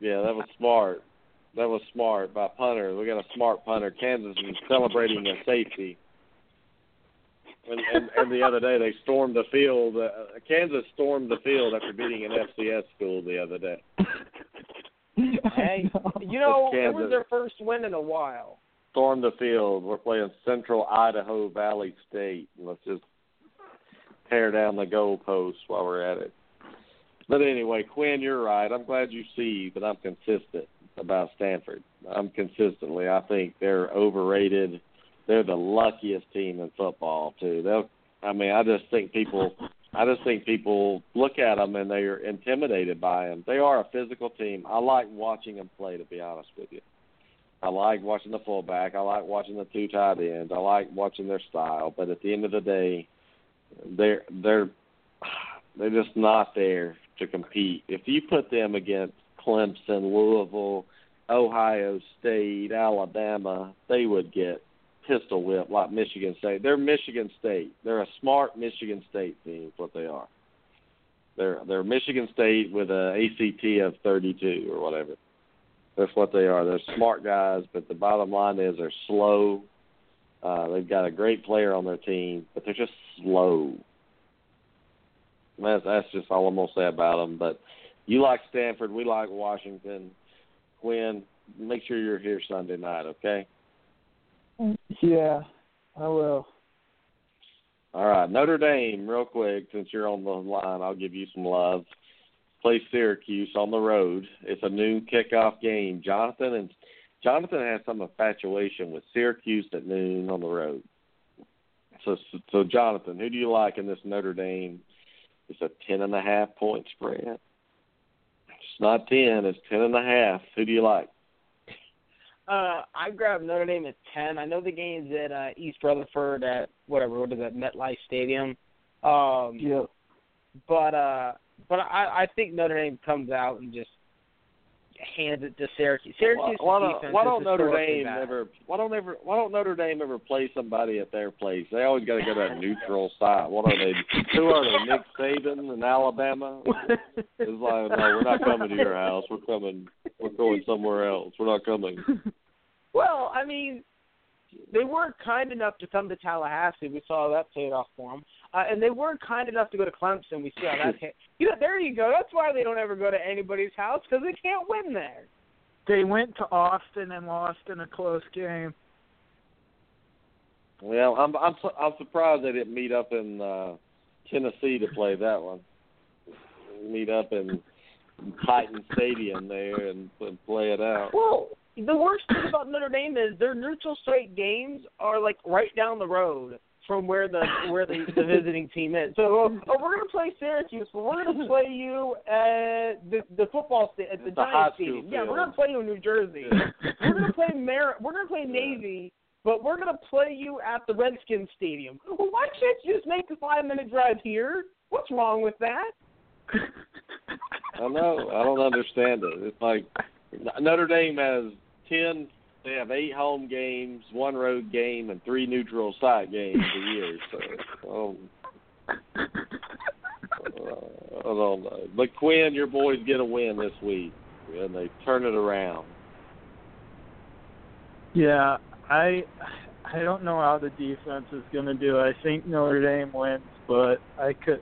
Yeah, that was smart. That was smart by punter. We got a smart punter. Kansas is celebrating their safety. And, and and the other day they stormed the field. Uh, Kansas stormed the field after beating an FCS school the other day. Hey, you know, it was their first win in a while. Stormed the field. We're playing Central Idaho Valley State. Let's just tear down the goalposts while we're at it. But anyway, Quinn, you're right. I'm glad you see that I'm consistent about Stanford. I'm consistently. I think they're overrated. They're the luckiest team in football too. They'll. I mean, I just think people. I just think people look at them and they're intimidated by them. They are a physical team. I like watching them play. To be honest with you, I like watching the fullback. I like watching the two tight ends. I like watching their style. But at the end of the day, they're they're they're just not there to compete. If you put them against Clemson, Louisville, Ohio State, Alabama, they would get pistol whipped like Michigan State. They're Michigan State. They're a smart Michigan State team. Is what they are. They're they're Michigan State with a ACT of 32 or whatever. That's what they are. They're smart guys, but the bottom line is they're slow. Uh, they've got a great player on their team, but they're just slow. That's that's just all I'm gonna say about them. But you like Stanford, we like Washington. Quinn, make sure you're here Sunday night, okay? Yeah, I will. All right, Notre Dame, real quick, since you're on the line, I'll give you some love. Play Syracuse on the road. It's a noon kickoff game. Jonathan and Jonathan has some infatuation with Syracuse at noon on the road. So, so Jonathan, who do you like in this Notre Dame? It's a ten and a half point spread. It's not ten; it's ten and a half. Who do you like? Uh, I grabbed Notre Dame at ten. I know the game's at uh, East Rutherford at whatever what is that MetLife Stadium. Um, Yeah. but uh, but I I think Notre Dame comes out and just hands it to Syracuse. Syracuse why, why don't, defense why don't Notre Dame bad. ever? Why don't ever? Why don't Notre Dame ever play somebody at their place? They always got to go to a neutral site. What are they? Who are they? Nick Saban in Alabama? It's like, no, we're not coming to your house. We're coming. We're going somewhere else. We're not coming. Well, I mean, they were kind enough to come to Tallahassee. We saw that paid off for them. Uh, and they were kind enough to go to Clemson. We see how that hit. You know, there you go. That's why they don't ever go to anybody's house because they can't win there. They went to Austin and lost in a close game. Well, I'm I'm su- I'm surprised they didn't meet up in uh Tennessee to play that one. Meet up in Titan Stadium there and, and play it out. Well, the worst thing about Notre Dame is their neutral site games are like right down the road. From where the where the, the visiting team is. So oh, we're gonna play Syracuse, but we're gonna play you at the the football sta- at the high Giants Stadium. Yeah, we're gonna play you in New Jersey. we're gonna play Mar- We're gonna play Navy, but we're gonna play you at the Redskins Stadium. Well, why can't you just make the five minute drive here? What's wrong with that? I know. I don't understand it. It's like Notre Dame has ten. They have eight home games, one road game, and three neutral site games a year. So, um, uh, I don't know. But Quinn, your boys get a win this week, and they turn it around. Yeah, I I don't know how the defense is going to do. I think Notre Dame wins, but I could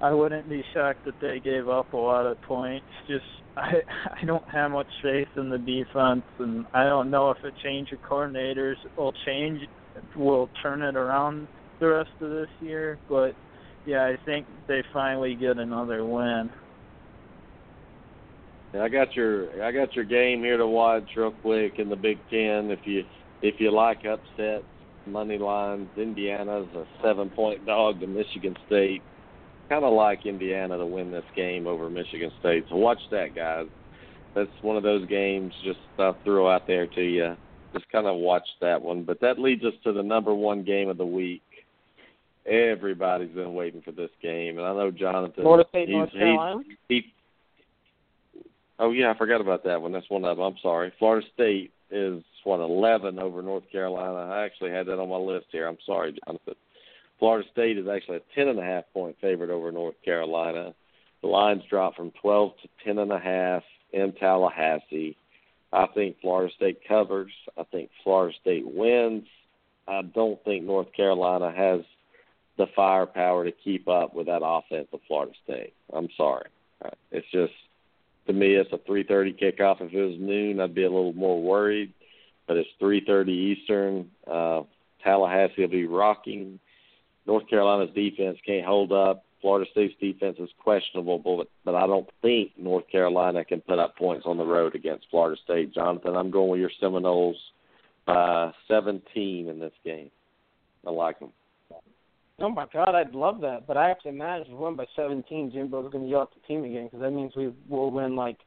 I wouldn't be shocked that they gave up a lot of points. Just I I don't have much faith in the defense, and I don't know if a change of coordinators will change will turn it around the rest of this year. But yeah, I think they finally get another win. Yeah, I got your I got your game here to watch real quick in the Big Ten. If you if you like upsets, money lines, Indiana's a seven point dog to Michigan State. Kind of like Indiana to win this game over Michigan State. So watch that, guys. That's one of those games. Just I'll throw out there to you. Just kind of watch that one. But that leads us to the number one game of the week. Everybody's been waiting for this game, and I know Jonathan. Florida State, he's- North Carolina. he Oh yeah, I forgot about that one. That's one of them. I'm sorry. Florida State is what eleven over North Carolina. I actually had that on my list here. I'm sorry, Jonathan. Florida State is actually a ten and a half point favorite over North Carolina. The lines dropped from twelve to ten and a half in Tallahassee. I think Florida State covers. I think Florida State wins. I don't think North Carolina has the firepower to keep up with that offense of Florida State. I'm sorry. Uh, It's just to me it's a 3:30 kickoff. If it was noon, I'd be a little more worried. But it's 3:30 Eastern. Uh, Tallahassee will be rocking. North Carolina's defense can't hold up. Florida State's defense is questionable, but but I don't think North Carolina can put up points on the road against Florida State. Jonathan, I'm going with your Seminoles by 17 in this game. I like them. Oh my God, I'd love that. But I have to imagine win by 17, Jimbo's going to yell at the team again because that means we will win like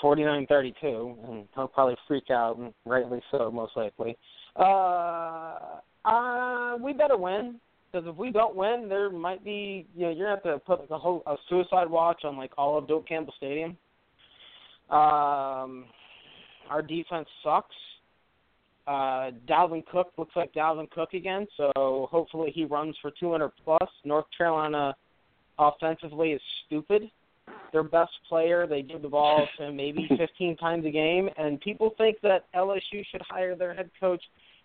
49-32, and he'll probably freak out, and rightly so, most likely. Uh, uh, we better win because if we don't win, there might be you know you're gonna have to put like a whole a suicide watch on like all of Doak Campbell Stadium. Um, our defense sucks. Uh, Dalvin Cook looks like Dalvin Cook again, so hopefully he runs for 200 plus. North Carolina offensively is stupid. Their best player, they give the ball to maybe 15 times a game, and people think that LSU should hire their head coach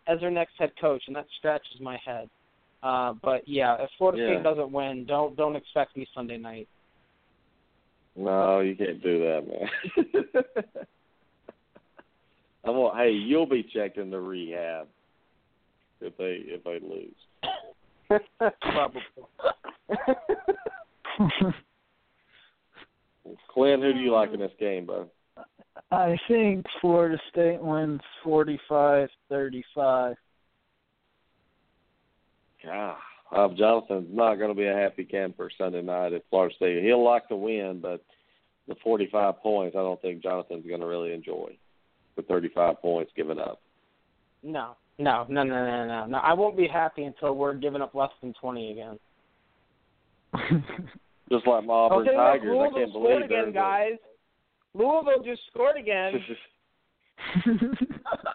as their next head coach, and that scratches my head. Uh, but yeah, if Florida Yeah. State doesn't win, don't don't expect me Sunday night. No, you can't do that, man. I'm gonna, hey, you'll be checked into rehab if they if they lose. Probably. Clint, who do you like in this game, bro? I think Florida State wins forty-five thirty-five. God, uh, Jonathan's not going to be a happy camper Sunday night at Florida State. He'll like to win, but the 45 points, I don't think Jonathan's going to really enjoy. The 35 points given up. No, no, no, no, no, no, no. I won't be happy until we're giving up less than 20 again. Just like my Auburn okay, Tigers, I can't scored believe again, they're guys. Louisville just scored again.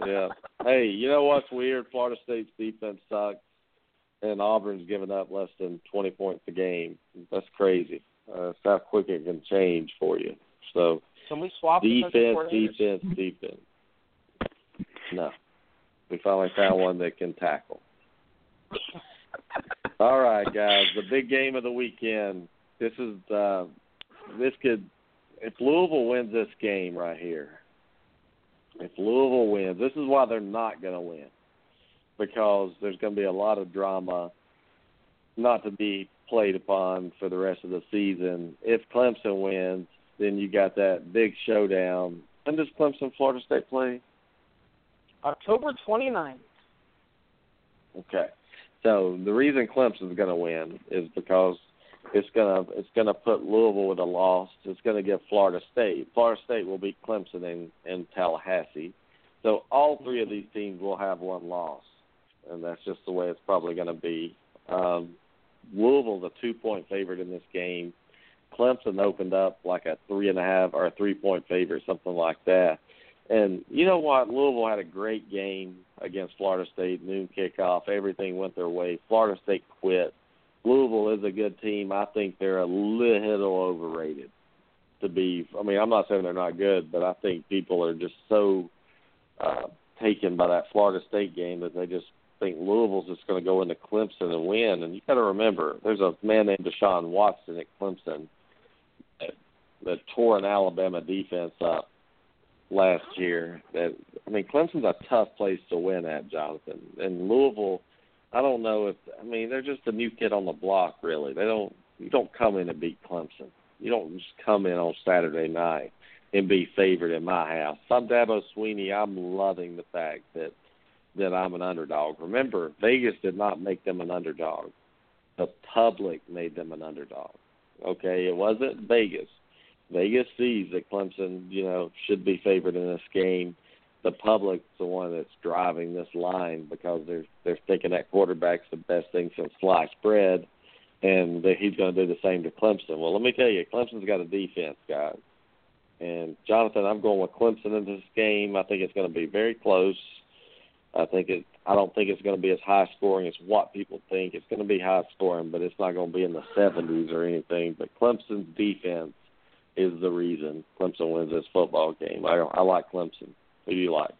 yeah. Hey, you know what's weird? Florida State's defense sucks, and Auburn's giving up less than 20 points a game. That's crazy. Uh, that's how quick it can change for you. So Can we swap the defense, defense, defense. No, we finally found one that can tackle. All right, guys. The big game of the weekend. This is uh, this could if Louisville wins this game right here. If Louisville wins, this is why they're not going to win because there's going to be a lot of drama not to be played upon for the rest of the season. If Clemson wins, then you got that big showdown. When does Clemson Florida State play? October 29th. Okay. So the reason Clemson's going to win is because it's gonna it's gonna put Louisville with a loss. It's gonna give Florida State. Florida State will beat Clemson in in Tallahassee. So all three of these teams will have one loss, and that's just the way it's probably going to be. Um, Louisville's a two point favorite in this game. Clemson opened up like a three and a half or a three point favorite, something like that. And you know what? Louisville had a great game against Florida State, noon kickoff. Everything went their way. Florida State quit. Louisville is a good team. I think they're a little overrated to be. I mean, I'm not saying they're not good, but I think people are just so uh, taken by that Florida State game that they just think Louisville's just going to go into Clemson and win. And you got to remember, there's a man named Deshaun Watson at Clemson that, that tore an Alabama defense up last year. That I mean, Clemson's a tough place to win at, Jonathan. And Louisville, I don't know if I mean they're just a new kid on the block. Really, they don't. You don't come in and beat Clemson. You don't just come in on Saturday night and be favored in my house. I'm Dabo Swinney. I'm loving the fact that that I'm an underdog. Remember, Vegas did not make them an underdog. The public made them an underdog. Okay, it wasn't Vegas. Vegas sees that Clemson, you know, should be favored in this game. The public's the one that's driving this line because they're they're thinking that quarterback's the best thing since sliced bread, and that he's going to do the same to Clemson. Well, let me tell you, Clemson's got a defense, guys. And Jonathan, I'm going with Clemson in this game. I think it's going to be very close. I think it. I don't think it's going to be as high scoring as what people think. It's going to be high scoring, but it's not going to be in the 70s or anything. But Clemson's defense is the reason Clemson wins this football game. I I like Clemson. Who do you like?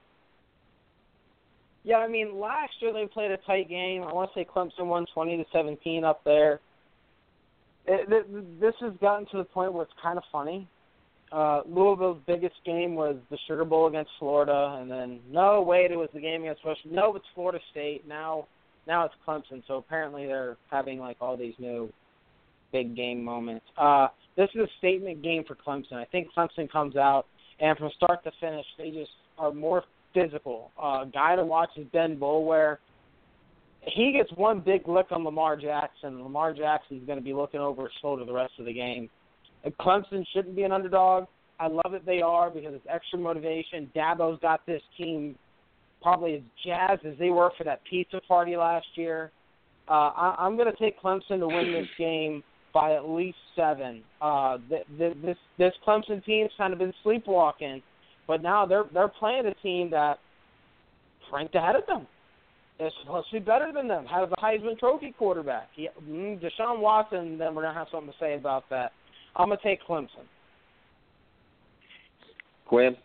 Yeah, I mean, last year they played a tight game. I want to say Clemson won 20 to 17 up there. It, this has gotten to the point where it's kind of funny uh, Louisville's biggest game was the Sugar Bowl against Florida, and then no, wait, it was the game against West. No, it's Florida State. Now, now it's Clemson. So apparently they're having like all these new big game moments. Uh, this is a statement game for Clemson. I think Clemson comes out and from start to finish, they just are more physical. Uh, guy to watch is Ben Boulware. He gets one big lick on Lamar Jackson. Lamar Jackson's going to be looking over his shoulder the rest of the game. Clemson shouldn't be an underdog. I love that they are because it's extra motivation. Dabo's got this team probably as jazzed as they were for that pizza party last year. Uh, I, I'm going to take Clemson to win this game by at least seven. Uh, th- th- this this Clemson team's kind of been sleepwalking, but now they're they're playing a team that ranked ahead of them. Is supposed to be better than them. Has a Heisman Trophy quarterback. He, mm, Deshaun Watson. Then we're gonna have something to say about that. I'm gonna take Clemson. Quinn.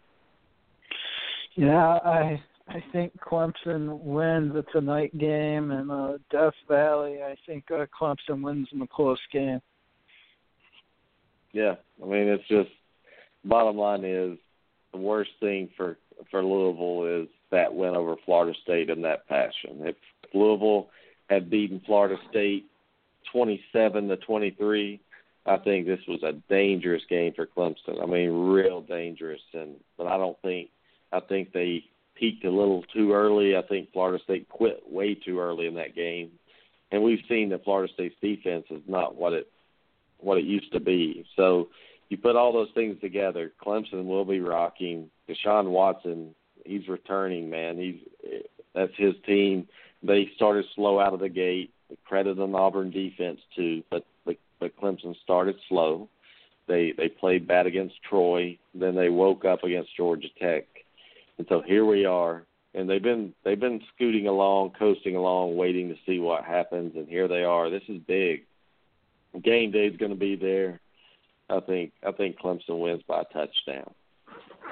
Yeah, I I think Clemson wins. It's a night game in uh, Death Valley. I think uh, Clemson wins in a close game. Yeah, I mean it's just bottom line is the worst thing for for Louisville is that win over Florida State in that passion. If Louisville had beaten Florida State twenty seven to twenty three, I think this was a dangerous game for Clemson. I mean, real dangerous. And but I don't think I think they peaked a little too early. I think Florida State quit way too early in that game, and we've seen that Florida State's defense is not what it what it used to be. So you put all those things together, Clemson will be rocking. Deshaun Watson, he's returning, man. He's that's his team. They started slow out of the gate. Credit on Auburn defense too, but but Clemson started slow. They they played bad against Troy, then they woke up against Georgia Tech, and so here we are. And they've been they've been scooting along, coasting along, waiting to see what happens, and here they are. This is big. Game day is going to be there. I think I think Clemson wins by a touchdown.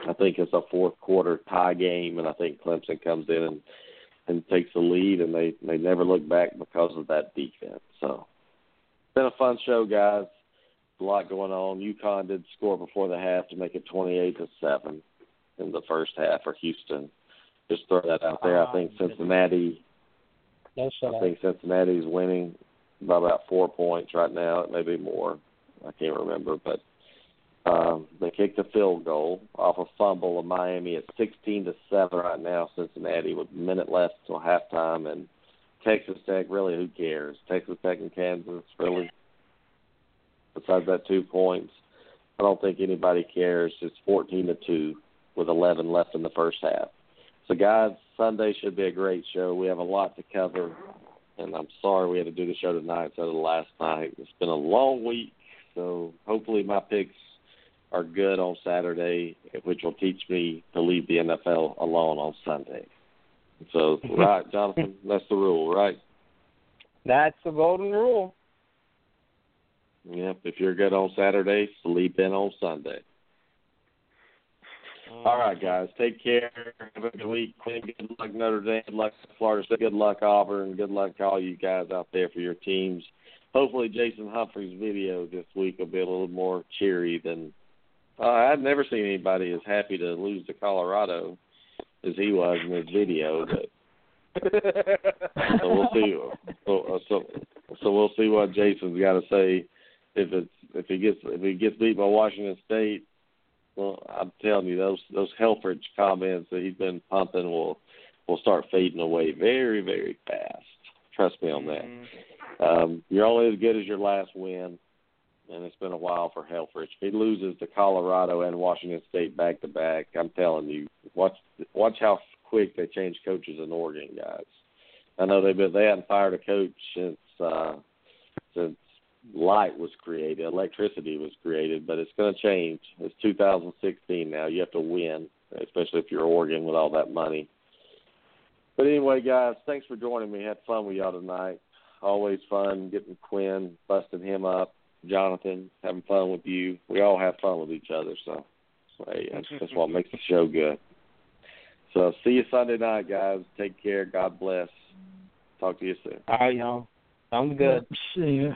I think it's a fourth quarter tie game, and I think Clemson comes in and and takes the lead, and they they never look back because of that defense. So been a fun show, guys. A lot going on. UConn did score before the half to make it 28 to seven in the first half for Houston. Just throw that out there. I think um, Cincinnati. No I think Cincinnati's winning by about four points right now. It may be more. I can't remember, but um, they kicked a field goal off a fumble of Miami at 16 to seven right now. Cincinnati with a minute left till halftime, and Texas Tech, really, who cares? Texas Tech and Kansas, really. Besides that two points, I don't think anybody cares. It's 14 to two with 11 left in the first half. So, guys, Sunday should be a great show. We have a lot to cover, and I'm sorry we had to do the show tonight instead of last night. It's been a long week, so hopefully my picks are good on Saturday, which will teach me to leave the NFL alone on Sunday. So, right, Jonathan, that's the rule, right? That's the golden rule. Yep. If you're good on Saturday, sleep in on Sunday. All right, guys. Take care. Have a good week. Good luck, Notre Dame. Good luck, Florida State. Good luck, Auburn. Good luck to all you guys out there for your teams. Hopefully, Jason Humphrey's video this week will be a little more cheery than. Uh, I've never seen anybody as happy to lose to Colorado as he was in his video. But so we'll see. So, so, so we'll see what Jason's got to say if it's if he gets if he gets beat by Washington State well, I'm telling you, those those Helfrich comments that he's been pumping will will start fading away very very fast. Trust me on that. Mm-hmm. Um, you're only as good as your last win, and it's been a while for Helfrich. If he loses to Colorado and Washington State back to back, I'm telling you, watch watch how quick they change coaches in Oregon, guys. I know they've been they hadn't fired a coach since uh, since light was created, electricity was created, but it's going to change. It's 2016 now. You have to win, especially if you're Oregon with all that money. But anyway, guys, thanks for joining me. Had fun with y'all tonight. Always fun getting Quinn, busting him up. Jonathan, having fun with you. We all have fun with each other, so hey, that's, that's what makes the show good. So see you Sunday night, guys. Take care. God bless. Talk to you soon. All right, y'all. I'm good. See you.